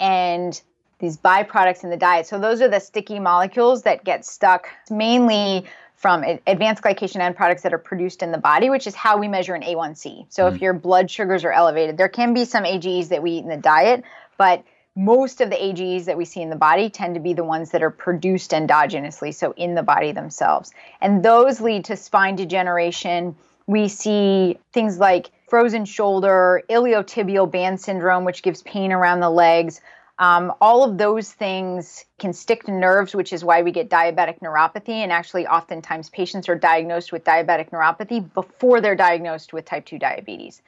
Speaker 2: and these byproducts in the diet. So those are the sticky molecules that get stuck mainly from advanced glycation end products that are produced in the body, which is how we measure an A1C. So mm. if your blood sugars are elevated, there can be some AGEs that we eat in the diet, but most of the AGEs that we see in the body tend to be the ones that are produced endogenously, so in the body themselves. And those lead to spine degeneration. We see things like frozen shoulder, iliotibial band syndrome, which gives pain around the legs, um, all of those things can stick to nerves, which is why we get diabetic neuropathy. And actually, oftentimes, patients are diagnosed with diabetic neuropathy before they're diagnosed with type 2 diabetes.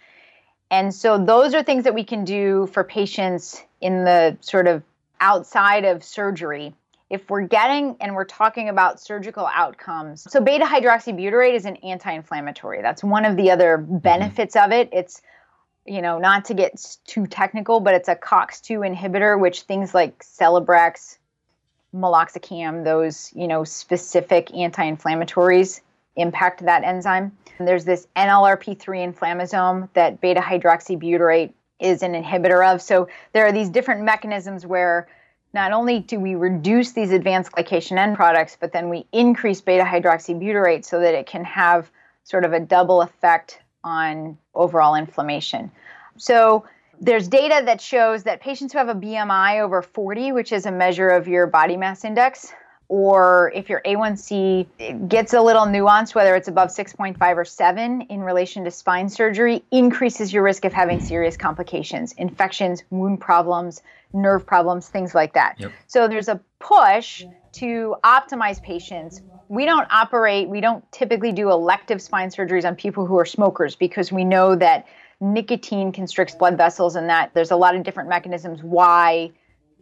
Speaker 2: And so, those are things that we can do for patients in the sort of outside of surgery. If we're getting and we're talking about surgical outcomes, so beta hydroxybutyrate is an anti inflammatory. That's one of the other mm-hmm. benefits of it. It's you know, not to get too technical, but it's a COX2 inhibitor, which things like Celebrex, meloxicam, those, you know, specific anti-inflammatories impact that enzyme. And there's this NLRP3 inflammasome that beta hydroxybutyrate is an inhibitor of. So there are these different mechanisms where not only do we reduce these advanced glycation end products, but then we increase beta hydroxybutyrate so that it can have sort of a double effect on overall inflammation. So there's data that shows that patients who have a BMI over 40, which is a measure of your body mass index, or if your A1C gets a little nuanced, whether it's above 6.5 or 7 in relation to spine surgery, increases your risk of having serious complications, infections, wound problems, nerve problems, things like that. Yep. So there's a push to optimize patients. We don't operate, we don't typically do elective spine surgeries on people who are smokers because we know that nicotine constricts blood vessels and that there's a lot of different mechanisms why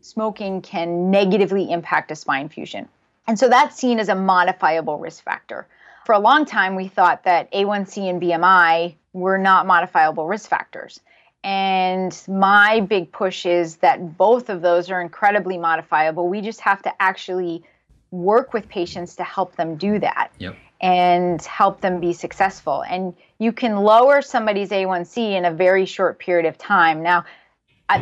Speaker 2: smoking can negatively impact a spine fusion. And so that's seen as a modifiable risk factor. For a long time, we thought that A1C and BMI were not modifiable risk factors. And my big push is that both of those are incredibly modifiable. We just have to actually work with patients to help them do that yep. and help them be successful. And you can lower somebody's A1C in a very short period of time. Now,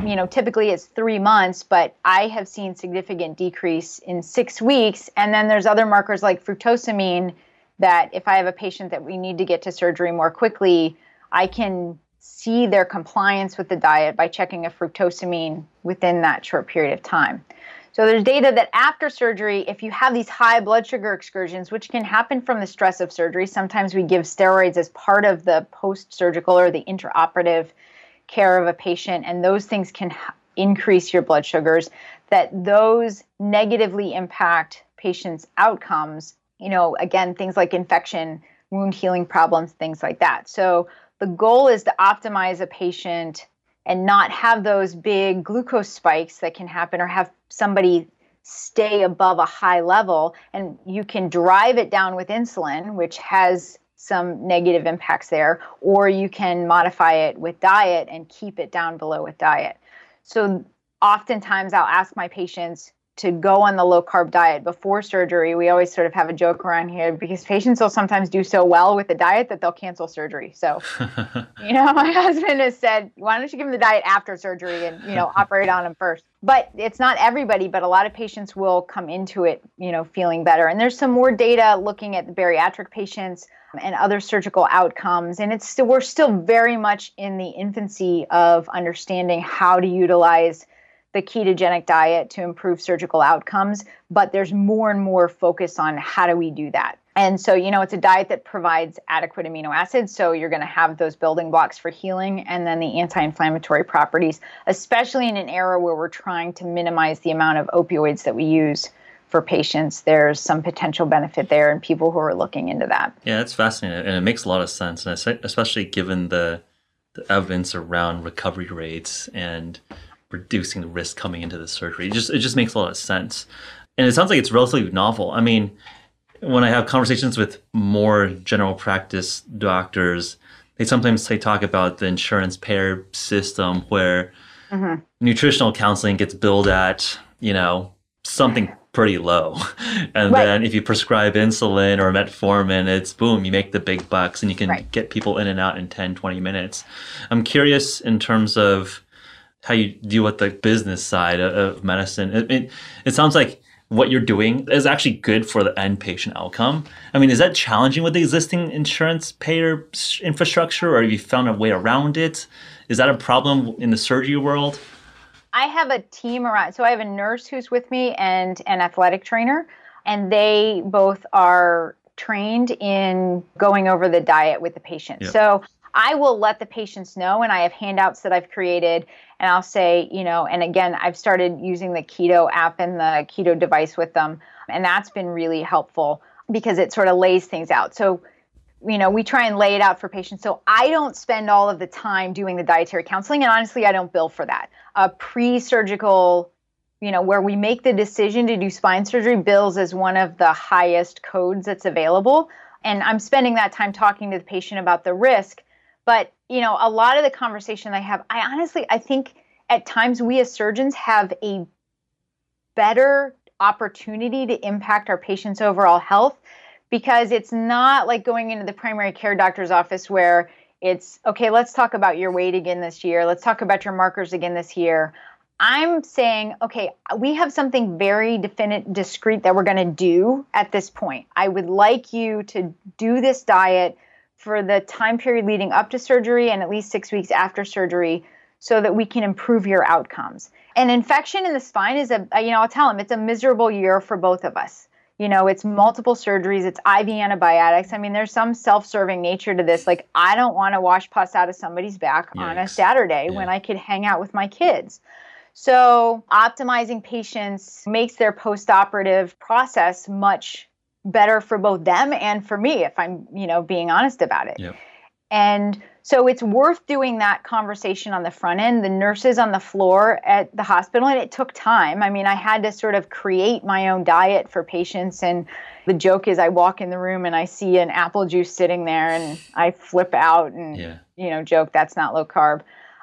Speaker 2: you know, typically it's three months, but I have seen significant decrease in six weeks. And then there's other markers like fructosamine that if I have a patient that we need to get to surgery more quickly, I can see their compliance with the diet by checking a fructosamine within that short period of time. So there's data that after surgery, if you have these high blood sugar excursions, which can happen from the stress of surgery, sometimes we give steroids as part of the post-surgical or the intraoperative care of a patient, and those things can increase your blood sugars, that those negatively impact patients' outcomes. You know, again, things like infection, wound healing problems, things like that. So the goal is to optimize a patient and not have those big glucose spikes that can happen or have somebody stay above a high level and you can drive it down with insulin which has some negative impacts there, or you can modify it with diet and keep it down below with diet. So, oftentimes, I'll ask my patients to go on the low carb diet before surgery. We always sort of have a joke around here because patients will sometimes do so well with the diet that they'll cancel surgery. So, you know, my husband has said, why don't you give them the diet after surgery and, you know, operate on them first? But it's not everybody, but a lot of patients will come into it, you know, feeling better. And there's some more data looking at the bariatric patients um, and other surgical outcomes. And it's still, we're still very much in the infancy of understanding how to utilize the ketogenic diet to improve surgical outcomes, but there's more and more focus on how do we do that. And so, you know, it's a diet that provides adequate amino acids. So you're going to have those building blocks for healing and then the anti inflammatory properties, especially in an era where we're trying to minimize the amount of opioids that we use for patients, there's some potential benefit there and people who are looking into that.
Speaker 3: Yeah, it's fascinating and it makes a lot of sense, and especially given the, the evidence around recovery rates and reducing the risk coming into the surgery. It just it just makes a lot of sense, and it sounds like it's relatively novel. I mean, when I have conversations with more general practice doctors, they sometimes they talk about the insurance payer system where mm-hmm. nutritional counseling gets billed at you know something pretty low. And right. then if you prescribe insulin or metformin, it's boom, you make the big bucks and you can right. get people in and out in 10, 20 minutes. I'm curious in terms of how you deal with the business side of medicine. It, it, it sounds like what you're doing is actually good for the end patient outcome. I mean, is that challenging with the existing insurance payer infrastructure, or have you found a way around it? Is that a problem in the surgery world?
Speaker 2: I have a team around, so I have a nurse who's with me and an athletic trainer, and they both are trained in going over the diet with the patient. So I will let the patients know, and I have handouts that I've created, and I'll say, you know, and again, I've started using the Keyto app and the Keyto device with them, and that's been really helpful because it sort of lays things out. So, you know, we try and lay it out for patients. So I don't spend all of the time doing the dietary counseling, and honestly, I don't bill for that. A pre surgical you know, where we make the decision to do spine surgery bills as one of the highest codes that's available. And I'm spending that time talking to the patient about the risk. But, you know, a lot of the conversation I have, I honestly, I think at times we as surgeons have a better opportunity to impact our patients' overall health because it's not like going into the primary care doctor's office where it's okay, let's talk about your weight again this year. Let's talk about your markers again this year. I'm saying, okay, we have something very definite, discrete that we're going to do at this point. I would like you to do this diet for the time period leading up to surgery and at least six weeks after surgery so that we can improve your outcomes. An infection in the spine is a, you know, I'll tell them it's a miserable year for both of us. You know, it's multiple surgeries, it's IV antibiotics. I mean, there's some self serving nature to this. Like, I don't want to wash pus out of somebody's back Yikes. on a Saturday yeah. when I could hang out with my kids. So, optimizing patients makes their post-operative process much better for both them and for me if I'm, you know, being honest about it. Yep. And so it's worth doing that conversation on the front end. The nurses on the floor at the hospital, and it took time. I mean, I had to sort of create my own diet for patients. And the joke is, I walk in the room and I see an apple juice sitting there, and I flip out and, yeah. you know, joke that's not low carb.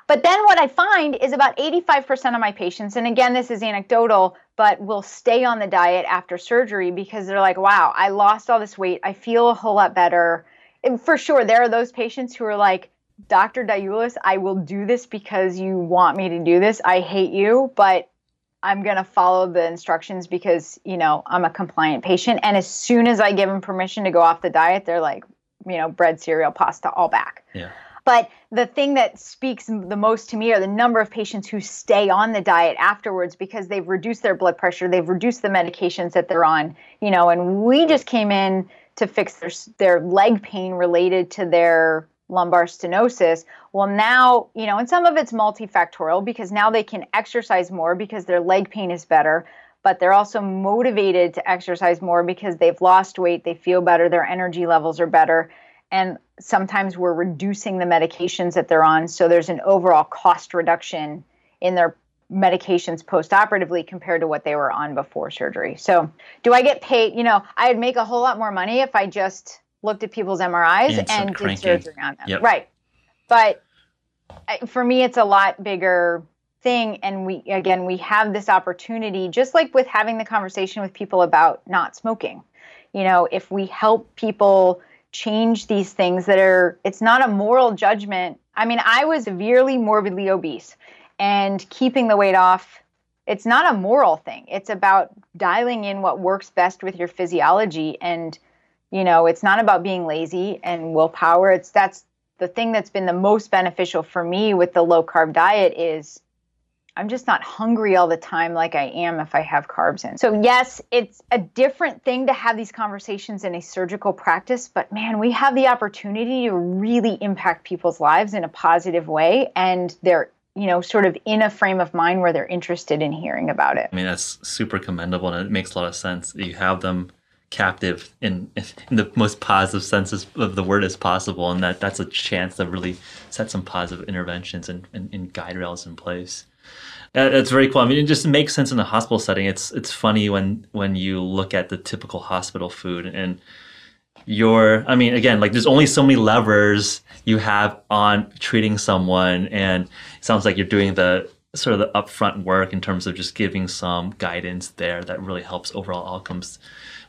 Speaker 2: But then what I find is about 85% of my patients, and again, this is anecdotal, but will stay on the diet after surgery because they're like, wow, I lost all this weight. I feel a whole lot better. And for sure, there are those patients who are like, Dr. Diulus, I will do this because you want me to do this. I hate you, but I'm going to follow the instructions because, you know, I'm a compliant patient. And as soon as I give them permission to go off the diet, they're like, you know, bread, cereal, pasta, all back.
Speaker 3: Yeah.
Speaker 2: But the thing that speaks the most to me are the number of patients who stay on the diet afterwards because they've reduced their blood pressure, they've reduced the medications that they're on, you know, and we just came in to fix their their leg pain related to their lumbar stenosis. Well, now, you know, and some of it's multifactorial because now they can exercise more because their leg pain is better, but they're also motivated to exercise more because they've lost weight, they feel better, their energy levels are better and sometimes we're reducing the medications that they're on. So there's an overall cost reduction in their medications post-operatively compared to what they were on before surgery. So do i get paid you know i'd make a whole lot more money if i just looked at people's mris yeah, and did surgery on them. Yep. right. But for me it's a lot bigger thing. And we again we have this opportunity just like with having the conversation with people about not smoking. You know if we help people change these things that are it's not a moral judgment. I mean i was severely morbidly obese and keeping the weight off it's not a moral thing. It's about dialing in what works best with your physiology and you know it's not about being lazy and willpower. It's that's the thing that's been the most beneficial for me with the low carb diet is I'm just not hungry all the time like I am if I have carbs in. So, yes, it's a different thing to have these conversations in a surgical practice, but man, we have the opportunity to really impact people's lives in a positive way. And they're you know, sort of in a frame of mind where they're interested in hearing about it.
Speaker 3: I mean, that's super commendable and it makes a lot of sense. That you have them captive in, in the most positive senses of the word as possible, and that that's a chance to really set some positive interventions and, and, and guide rails in place. That's very cool. I mean, it just makes sense in the hospital setting. It's it's funny when when you look at the typical hospital food and you're I mean, again, like there's only so many levers you have on treating someone, and it sounds like you're doing the sort of the upfront work in terms of just giving some guidance there that really helps overall outcomes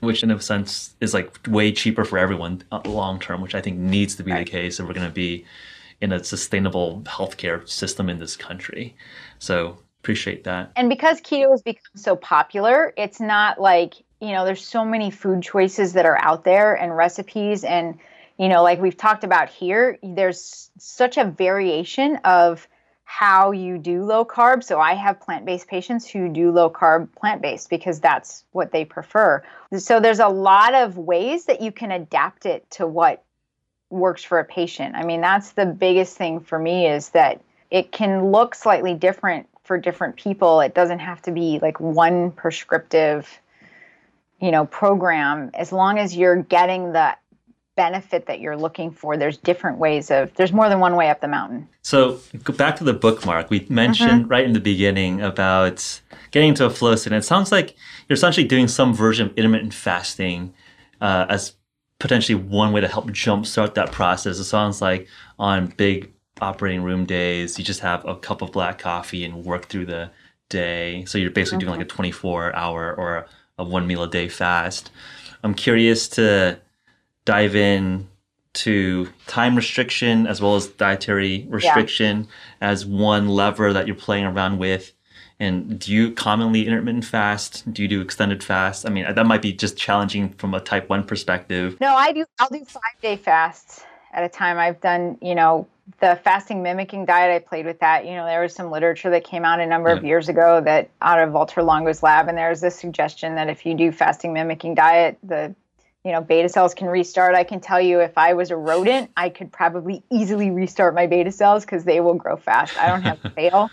Speaker 3: which in a sense is like way cheaper for everyone uh, long term which i think needs to be right. the case if we're going to be in a sustainable healthcare system in this country. So appreciate that.
Speaker 2: And because keto has become so popular, it's not like, you know, there's so many food choices that are out there and recipes and you know, like we've talked about here, there's such a variation of how you do low carb. So I have plant based patients who do low carb plant based because that's what they prefer. So there's a lot of ways that you can adapt it to what works for a patient. I mean, that's the biggest thing for me is that it can look slightly different for different people. It doesn't have to be like one prescriptive you know program. As long as you're getting the benefit that you're looking for there's different ways of there's more than one way up the mountain.
Speaker 3: So go back to the bookmark. We mentioned mm-hmm. right in the beginning about getting into a flow state. And it sounds like you're essentially doing some version of intermittent fasting uh, as potentially one way to help jumpstart that process. It sounds like on big operating room days. You just have a cup of black coffee and work through the day. So you're basically mm-hmm. doing like a 24 hour or a one meal a day fast. I'm curious to dive in to time restriction as well as dietary restriction yeah. as one lever that you're playing around with. And do you commonly intermittent fast? Do you do extended fast? I mean that might be just challenging from a type 1 perspective.
Speaker 2: No i do i'll do five day fasts at a time. I've done you know the fasting mimicking diet i played with that you know there was some literature that came out a number yeah. of years ago that out of walter longo's lab and there's this suggestion that if you do fasting mimicking diet the you know, beta cells can restart. I can tell you if I was a rodent, I could probably easily restart my beta cells because they will grow fast. I don't have to fail.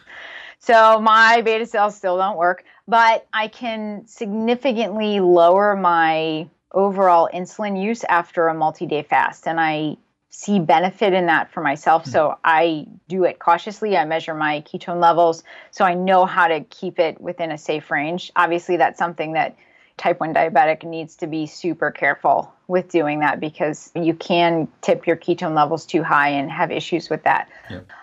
Speaker 2: So my beta cells still don't work, but I can significantly lower my overall insulin use after a multi-day fast and I see benefit in that for myself. Hmm. So I do it cautiously. I measure my ketone levels so I know how to keep it within a safe range. Obviously that's something that type 1 diabetic needs to be super careful with doing that because you can tip your ketone levels too high and have issues with that.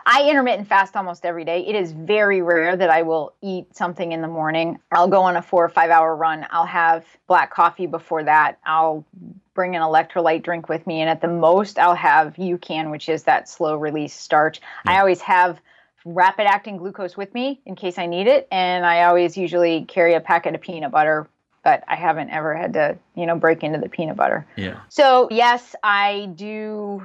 Speaker 2: I intermittent fast almost every day. It is very rare that I will eat something in the morning. I'll go on a four or five hour run. I'll have black coffee before that. I'll bring an electrolyte drink with me. And at the most, I'll have UCAN, which is that slow release starch. I always have rapid acting glucose with me in case I need it. And I always usually carry a packet of peanut butter but I haven't ever had to, you know, break into the peanut butter.
Speaker 3: Yeah.
Speaker 2: So, yes, I do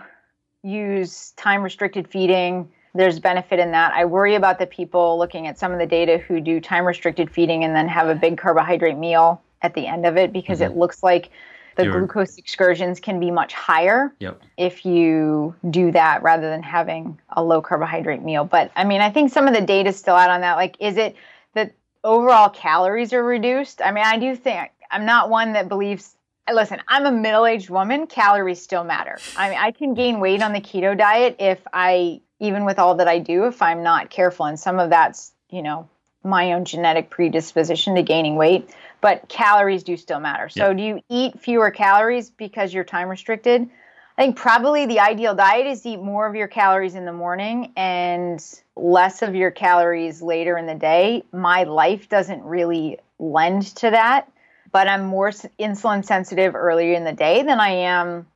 Speaker 2: use time restricted feeding. There's benefit in that. I worry about the people looking at some of the data who do time restricted feeding and then have a big carbohydrate meal at the end of it because mm-hmm. it looks like the You're... glucose excursions can be much higher
Speaker 3: yep.
Speaker 2: if you do that rather than having a low carbohydrate meal. But I mean, I think some of the data is still out on that. Like, is it that overall calories are reduced. I mean, I do think I'm not one that believes. Listen, I'm a middle-aged woman. Calories still matter. I mean, I can gain weight on the keto diet if I, even with all that I do, if I'm not careful. And some of that's, you know, my own genetic predisposition to gaining weight. But calories do still matter. So, do you eat fewer calories because you're time restricted? I think probably the ideal diet is to eat more of your calories in the morning and less of your calories later in the day. My life doesn't really lend to that, but I'm more insulin sensitive earlier in the day than I am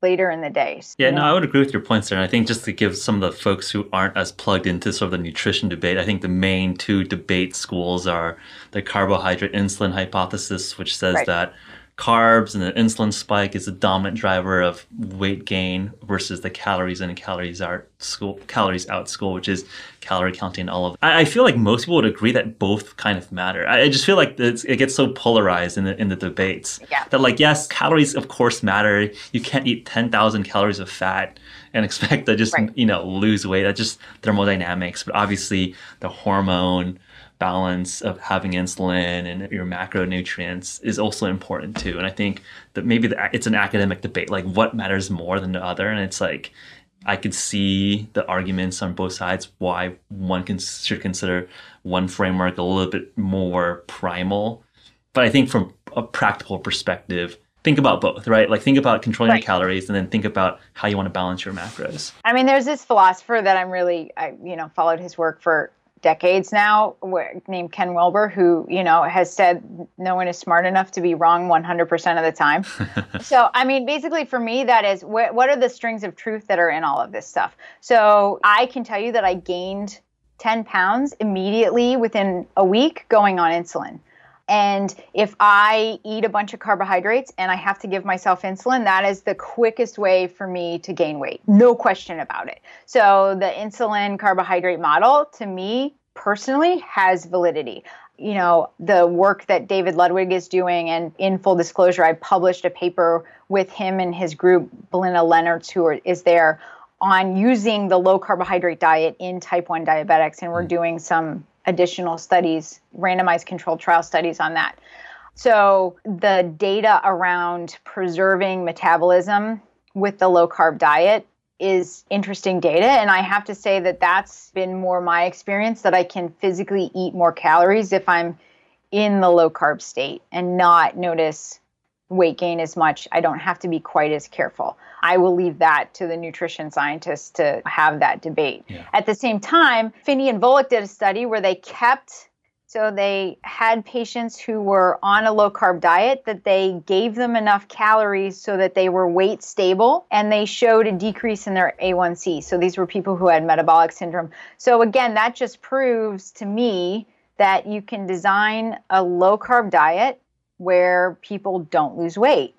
Speaker 2: later in the day.
Speaker 3: Yeah, no, I would agree with your points there. And I think just to give some of the folks who aren't as plugged into sort of the nutrition debate, I think the main two debate schools are the carbohydrate insulin hypothesis, which says right. that carbs and the insulin spike is the dominant driver of weight gain versus the calories in and calories out school calories out school which is calorie counting all of I, I feel like most people would agree that both kind of matter i, I just feel like it gets so polarized in the in the debates
Speaker 2: yeah.
Speaker 3: that like yes calories of course matter you can't eat 10,000 calories of fat and expect to just right. you know lose weight that's just thermodynamics but obviously the hormone balance of having insulin and your macronutrients is also important too. And I think that maybe the, it's an academic debate, like what matters more than the other. And it's like, I could see the arguments on both sides why one can, should consider one framework a little bit more primal. But I think from a practical perspective, think about both, right? Like think about controlling right. your calories and then think about how you want to balance your macros.
Speaker 2: I mean, there's this philosopher that I'm really, I, you know, followed his work for decades now named Ken Wilber who, you know, has said no one is smart enough to be wrong 100% of the time. so, I mean, basically for me that is wh- what are the strings of truth that are in all of this stuff. So, I can tell you that I gained 10 pounds immediately within a week going on insulin. And if I eat a bunch of carbohydrates and I have to give myself insulin, that is the quickest way for me to gain weight. No question about it. So the insulin carbohydrate model to me personally has validity. You know, the work that David Ludwig is doing, and in full disclosure, I published a paper with him and his group, Belinda Lennerz, who are, is there on using the low carbohydrate diet in type 1 diabetics. And we're mm. doing some additional studies, randomized controlled trial studies on that. So the data around preserving metabolism with the low carb diet is interesting data and i have to say that that's been more my experience that i can physically eat more calories if i'm in the low carb state and not notice weight gain as much. I don't have to be quite as careful. I will leave that to the nutrition scientists to have that debate. Yeah. At the same time, Phinney and Volek did a study where they kept so they had patients who were on a low carb diet that they gave them enough calories so that they were weight stable and they showed a decrease in their A1C. So these were people who had metabolic syndrome. So again, that just proves to me that you can design a low carb diet where people don't lose weight.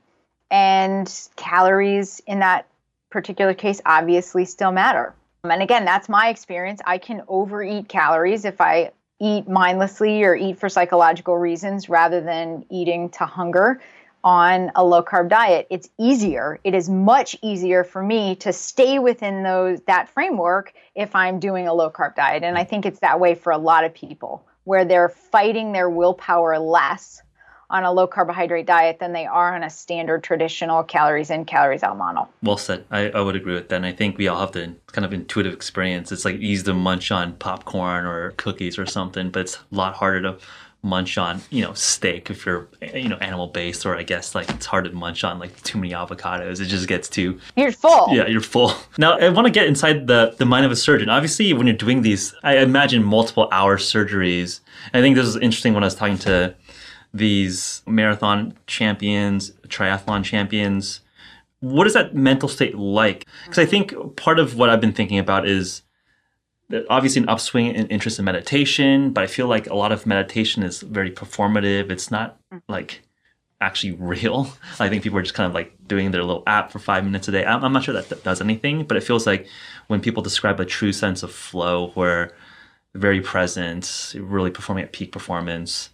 Speaker 2: And calories in that particular case obviously still matter. And again, that's my experience. I can overeat calories if I eat mindlessly or eat for psychological reasons rather than eating to hunger on a low carb diet. It's easier. It is much easier for me to stay within those that framework if I'm doing a low carb diet. And I think it's that way for a lot of people where they're fighting their willpower less on a low carbohydrate diet than they are on a standard traditional calories in, calories out model.
Speaker 3: Well said. I, I would agree with that. And I think we all have the kind of intuitive experience. It's like easy to munch on popcorn or cookies or something, but it's a lot harder to munch on, you know, steak if you're, you know, animal based, or I guess like it's hard to munch on like too many avocados. It just gets too.
Speaker 2: You're full.
Speaker 3: Yeah, you're full. Now, I want to get inside the, the mind of a surgeon. Obviously, when you're doing these, I imagine multiple hour surgeries. I think this is interesting when I was talking to these marathon champions, triathlon champions. What is that mental state like? Because I think part of what I've been thinking about is obviously an upswing in interest in meditation, but I feel like a lot of meditation is very performative. It's not like actually real. I think people are just kind of like doing their little app for five minutes a day. I'm, not sure that, that does anything, but it feels like when people describe a true sense of flow where very present, really performing at peak performance,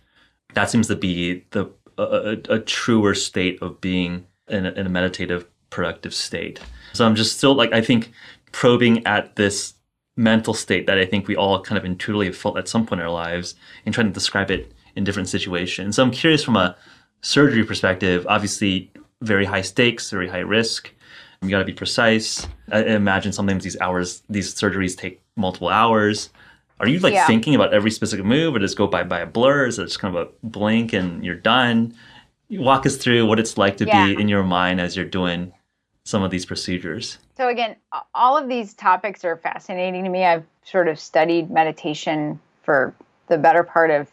Speaker 3: that seems to be the a, a truer state of being in a, in a meditative productive state. So i'm just still like i think probing at this mental state that i think we all kind of intuitively have felt at some point in our lives and trying to describe it in different situations. So i'm curious from a surgery perspective obviously very high stakes very high risk. You got to be precise. I imagine sometimes these hours these surgeries take multiple hours are you like yeah. thinking about every specific move or just go by by a blur? Is it just kind of a blink and you're done? Walk us through what it's like to yeah. be in your mind as you're doing some of these procedures.
Speaker 2: So again, all of these topics are fascinating to me. I've sort of studied meditation for the better part of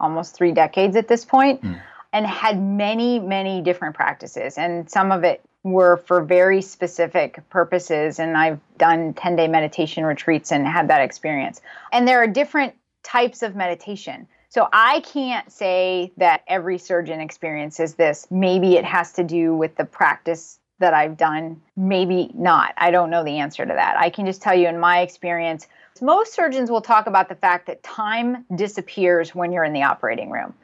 Speaker 2: almost 3 decades at this point mm. and had many many different practices and some of it were for very specific purposes. And I've done 10 day meditation retreats and had that experience. And there are different types of meditation. So I can't say that every surgeon experiences this. Maybe it has to do with the practice that I've done. Maybe not. I don't know the answer to that. I can just tell you in my experience, most surgeons will talk about the fact that time disappears when you're in the operating room.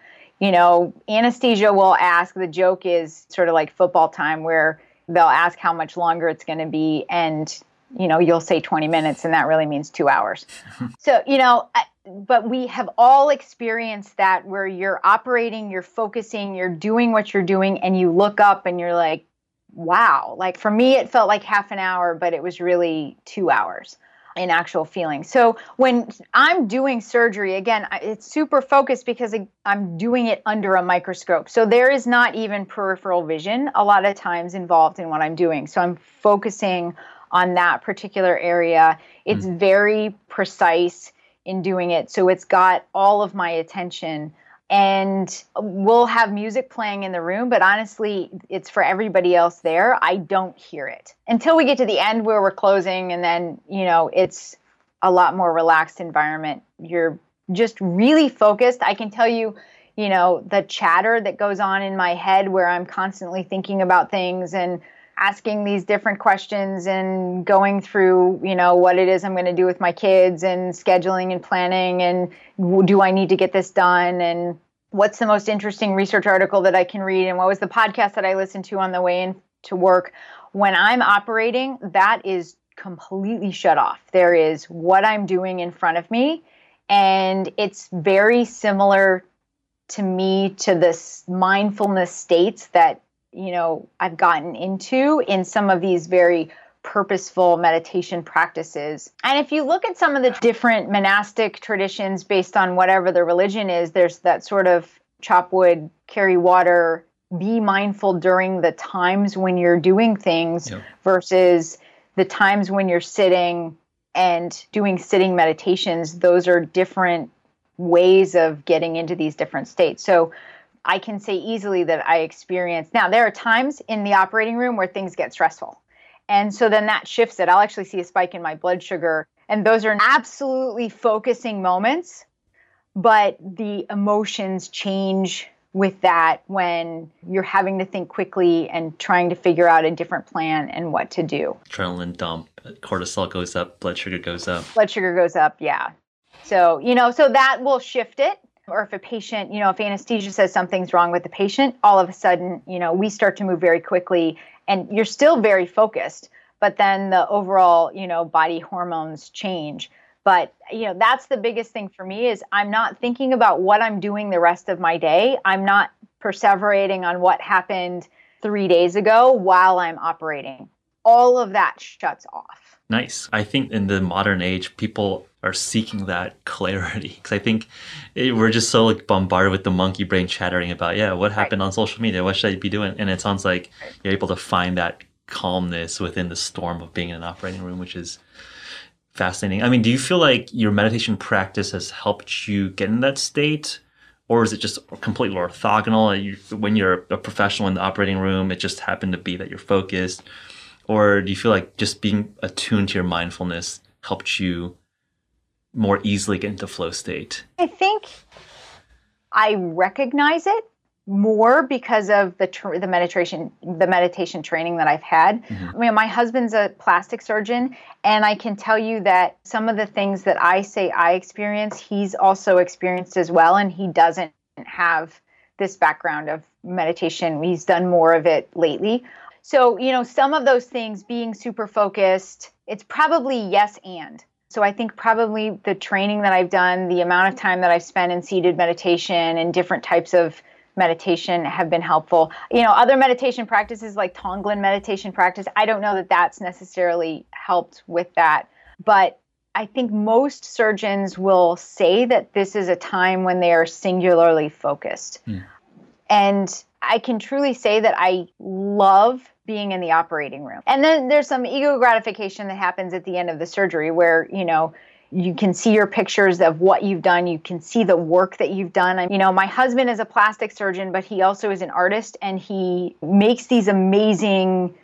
Speaker 2: You know, anesthesia will ask, the joke is sort of like football time where they'll ask how much longer it's going to be and you know you'll say 20 minutes and that really means 2 hours. So you know but we have all experienced that where you're operating you're focusing you're doing what you're doing and you look up and you're like wow. Like for me it felt like half an hour but it was really 2 hours in actual feeling. So when I'm doing surgery, again, it's super focused because I'm doing it under a microscope. So there is not even peripheral vision a lot of times involved in what I'm doing. So I'm focusing on that particular area. It's mm. very precise. in doing it. So it's got all of my attention. And we'll have music playing in the room, but honestly, it's for everybody else there. I don't hear it until we get to the end where we're closing, and then, you know, it's a lot more relaxed environment. You're just really focused. I can tell you, you know, the chatter that goes on in my head where I'm constantly thinking about things and asking these different questions and going through, you know, what it is I'm going to do with my kids and scheduling and planning and do I need to get this done and what's the most interesting research article that I can read and what was the podcast that I listened to on the way in to work. When I'm operating, that is completely shut off. There is what I'm doing in front of me and it's very similar to me to this mindfulness states that you know I've gotten into in some of these very purposeful meditation practices. And if you look at some of the different monastic traditions based on whatever the religion is, there's that sort of chop wood, carry water, be mindful during the times when you're doing things yep. versus the times when you're sitting and doing sitting meditations. Those are different ways of getting into these different states. So I can say easily that I experience. Now, there are times in the operating room where things get stressful. And so then that shifts it. I'll actually see a spike in my blood sugar. And those are absolutely focusing moments, but the emotions change with that when you're having to think quickly and trying to figure out a different plan and what to do.
Speaker 3: Adrenaline dump, cortisol goes up, blood sugar goes up.
Speaker 2: Blood sugar goes up, yeah. So, you know, so that will shift it or if a patient, you know, if anesthesia says something's wrong with the patient, all of a sudden, you know, we start to move very quickly and you're still very focused, but then the overall, you know, body hormones change. But, you know, that's the biggest thing for me is I'm not thinking about what I'm doing the rest of my day. I'm not perseverating on what happened 3 days ago while I'm operating. All of that shuts off.
Speaker 3: Nice. I think in the modern age, people are seeking that clarity because I think it, we're just so like bombarded with the monkey brain chattering about yeah what happened right. on social media what should I be doing and it sounds like you're able to find that calmness within the storm of being in an operating room which is fascinating. I mean, do you feel like your meditation practice has helped you get in that state? Or is it just completely orthogonal? You, when you're a professional in the operating room, it just happened to be that you're focused? Or do you feel like just being attuned to your mindfulness helped you more easily get into flow state?
Speaker 2: I think I recognize it more because of the tr- the meditation the meditation training that I've had. Mm-hmm. I mean, my husband's a plastic surgeon, and I can tell you that some of the things that I say I experience, he's also experienced as well, and he doesn't have this background of meditation. He's done more of it lately. So, you know, some of those things being super focused, it's probably yes and. So I think probably the training that I've done, the amount of time that I've spent in seated meditation and different types of meditation have been helpful. You know, other meditation practices like Tonglen meditation practice, I don't know that that's necessarily helped with that, but I think most surgeons will say that this is a time when they are singularly focused. Mm. And I can truly say that I love being in the operating room. And then there's some ego gratification that happens at the end of the surgery where, you know, you can see your pictures of what you've done. You can see the work that you've done. You know, my husband is a plastic surgeon, but he also is an artist and he makes these amazing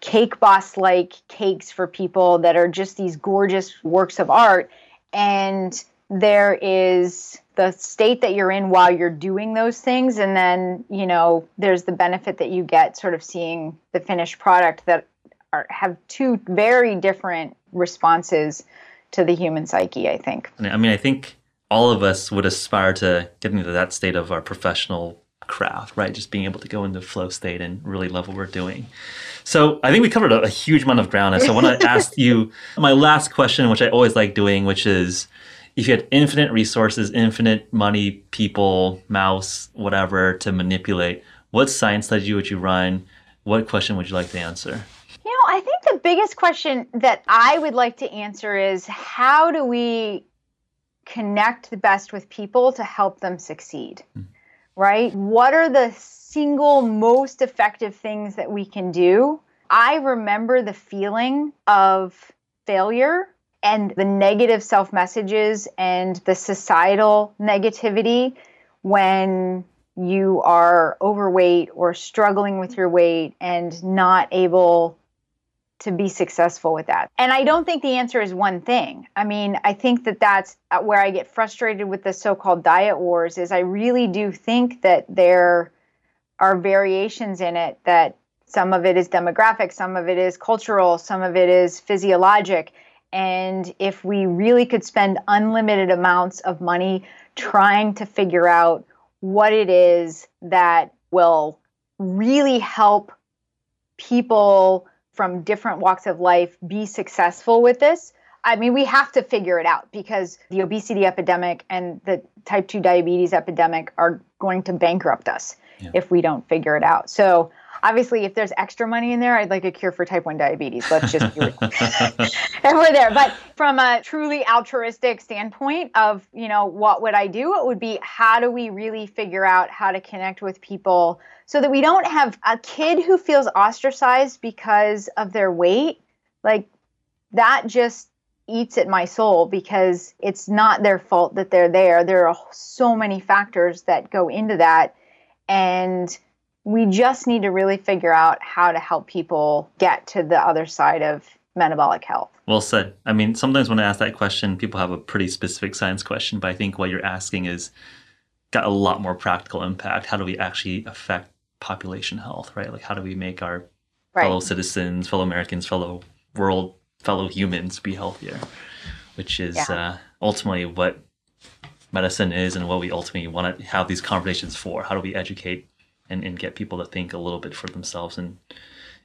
Speaker 2: cake boss like cakes for people that are just these gorgeous works of art. And there is the state that you're in while you're doing those things. And then you know there's the benefit that you get sort of seeing the finished product that are have two very different responses to the human psyche i think.
Speaker 3: I mean i think all of us would aspire to get into that state of our professional craft right? Just being able to go into flow state and really love what we're doing. So i think we covered a, a huge amount of ground. And so i want to ask you my last question which i always like doing which is if you had infinite resources, infinite money, people, mouse, whatever to manipulate, what science study would you run? What question would you like to answer?
Speaker 2: You know, I think the biggest question that I would like to answer is how do we connect the best with people to help them succeed? Mm. Right? What are the single most effective things that we can do? I remember the feeling of failure and the negative self messages and the societal negativity when you are overweight or struggling with your weight and not able to be successful with that. And I don't think the answer is one thing. I mean, I think that that's where I get frustrated with the so-called diet wars is I really do think that there are variations in it that some of it is demographic, some of it is cultural, some of it is physiologic. And if we really could spend unlimited amounts of money trying to figure out what it is that will really help people from different walks of life be successful with this, I mean, we have to figure it out because the obesity epidemic and the type 2 diabetes epidemic are going to bankrupt us yeah. if we don't figure it out. So, obviously, if there's extra money in there, I'd like a cure for type 1 diabetes. Let's just do it. and we're there. But from a truly altruistic standpoint of, you know, what would I do? It would be how do we really figure out how to connect with people so that we don't have a kid who feels ostracized because of their weight? Like, that just eats at my soul because it's not their fault that they're there. There are so many factors that go into that. And we just need to really figure out how to help people get to the other side of metabolic health.
Speaker 3: Well said. I mean, sometimes when I ask that question, people have a pretty specific science question, but I think what you're asking is got a lot more practical impact. How do we actually affect population health, right? Like, how do we make our right. fellow citizens, fellow Americans, fellow world fellow humans be healthier, which is yeah. uh, ultimately what medicine is and what we ultimately want to have these conversations for. How do we educate and, and get people to think a little bit for themselves and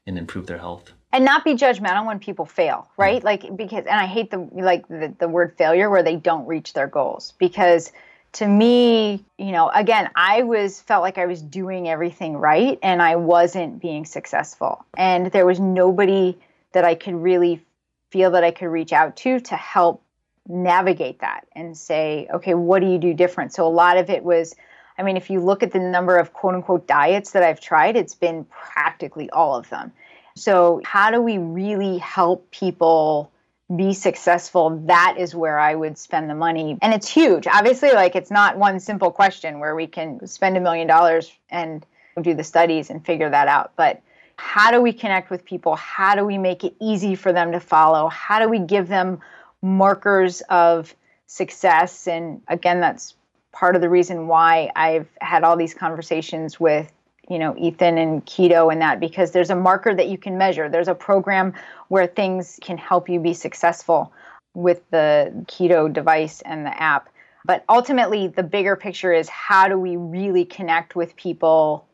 Speaker 3: and improve their health?
Speaker 2: And not be judgmental when people fail, right? Mm-hmm. Like because and I hate the like the, the word failure where they don't reach their goals because to me, you know, again, I was felt like I was doing everything right and I wasn't being successful. And there was nobody that I could really feel that I could reach out to to help navigate that and say, okay, what do you do different? So a lot of it was, I mean, if you look at the number of quote unquote diets that I've tried, it's been practically all of them. So, how do we really help people be successful? That is where I would spend the money. And it's huge. Obviously, like it's not one simple question where we can spend a million dollars and do the studies and figure that out. But how do we connect with people? How do we make it easy for them to follow? How do we give them markers of success? And again, that's part of the reason why I've had all these conversations with you know Ethan and Keyto and that because there's a marker that you can measure. There's a program where things can help you be successful with the Keyto device and the app. But ultimately, the bigger picture is how do we really connect with people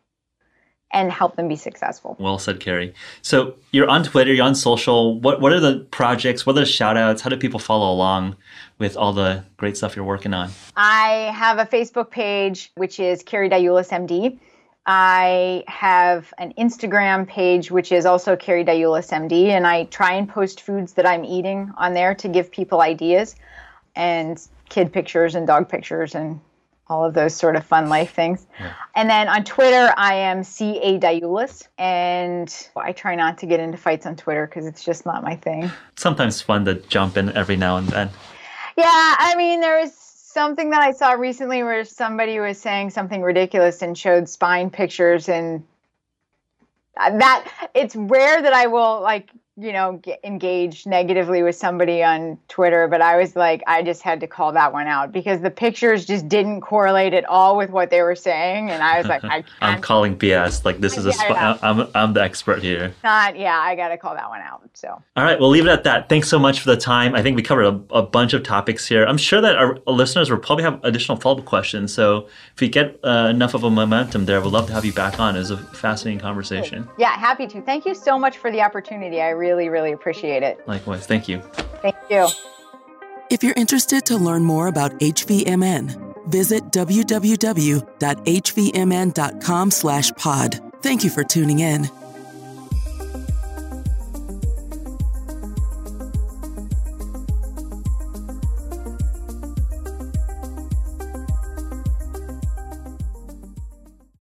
Speaker 2: and help them be successful.
Speaker 3: Well said, Carrie. So you're on Twitter, you're on social. What what are the projects? What are the shout outs? How do people follow along with all the great stuff you're working on?
Speaker 2: I have a Facebook page, which is Carrie Diulus MD. I have an Instagram page, which is also Carrie Diulus MD, and I try and post foods that I'm eating on there to give people ideas and kid pictures and dog pictures and all of those sort of fun life things. Yeah. And then on Twitter, I am CA Diulus, and I try not to get into fights on Twitter because it's just not my thing.
Speaker 3: Sometimes fun to jump in every now and then.
Speaker 2: Yeah, I mean, there was something that I saw recently where somebody was saying something ridiculous and showed spine pictures, and that it's rare that I will like you know, get engaged negatively with somebody on Twitter, but I was like, I just had to call that one out because the pictures just didn't correlate at all with what they were saying, and I was like, I can't.
Speaker 3: I'm calling BS. Like this is a. Sp- I'm I'm the expert here.
Speaker 2: Not yeah, I got to call that one out. So.
Speaker 3: All right, we'll leave it at that. Thanks so much for the time. I think we covered a, a bunch of topics here. I'm sure that our listeners will probably have additional follow up questions. So if we get uh, enough of a momentum there, we'd love to have you back on. It was a fascinating conversation.
Speaker 2: Yeah, happy to. Thank you so much for the opportunity. I really really, really appreciate it.
Speaker 3: Likewise. Thank you.
Speaker 2: Thank you.
Speaker 1: If you're interested to learn more about HVMN, visit www.hvmn.com slash pod. Thank you for tuning in.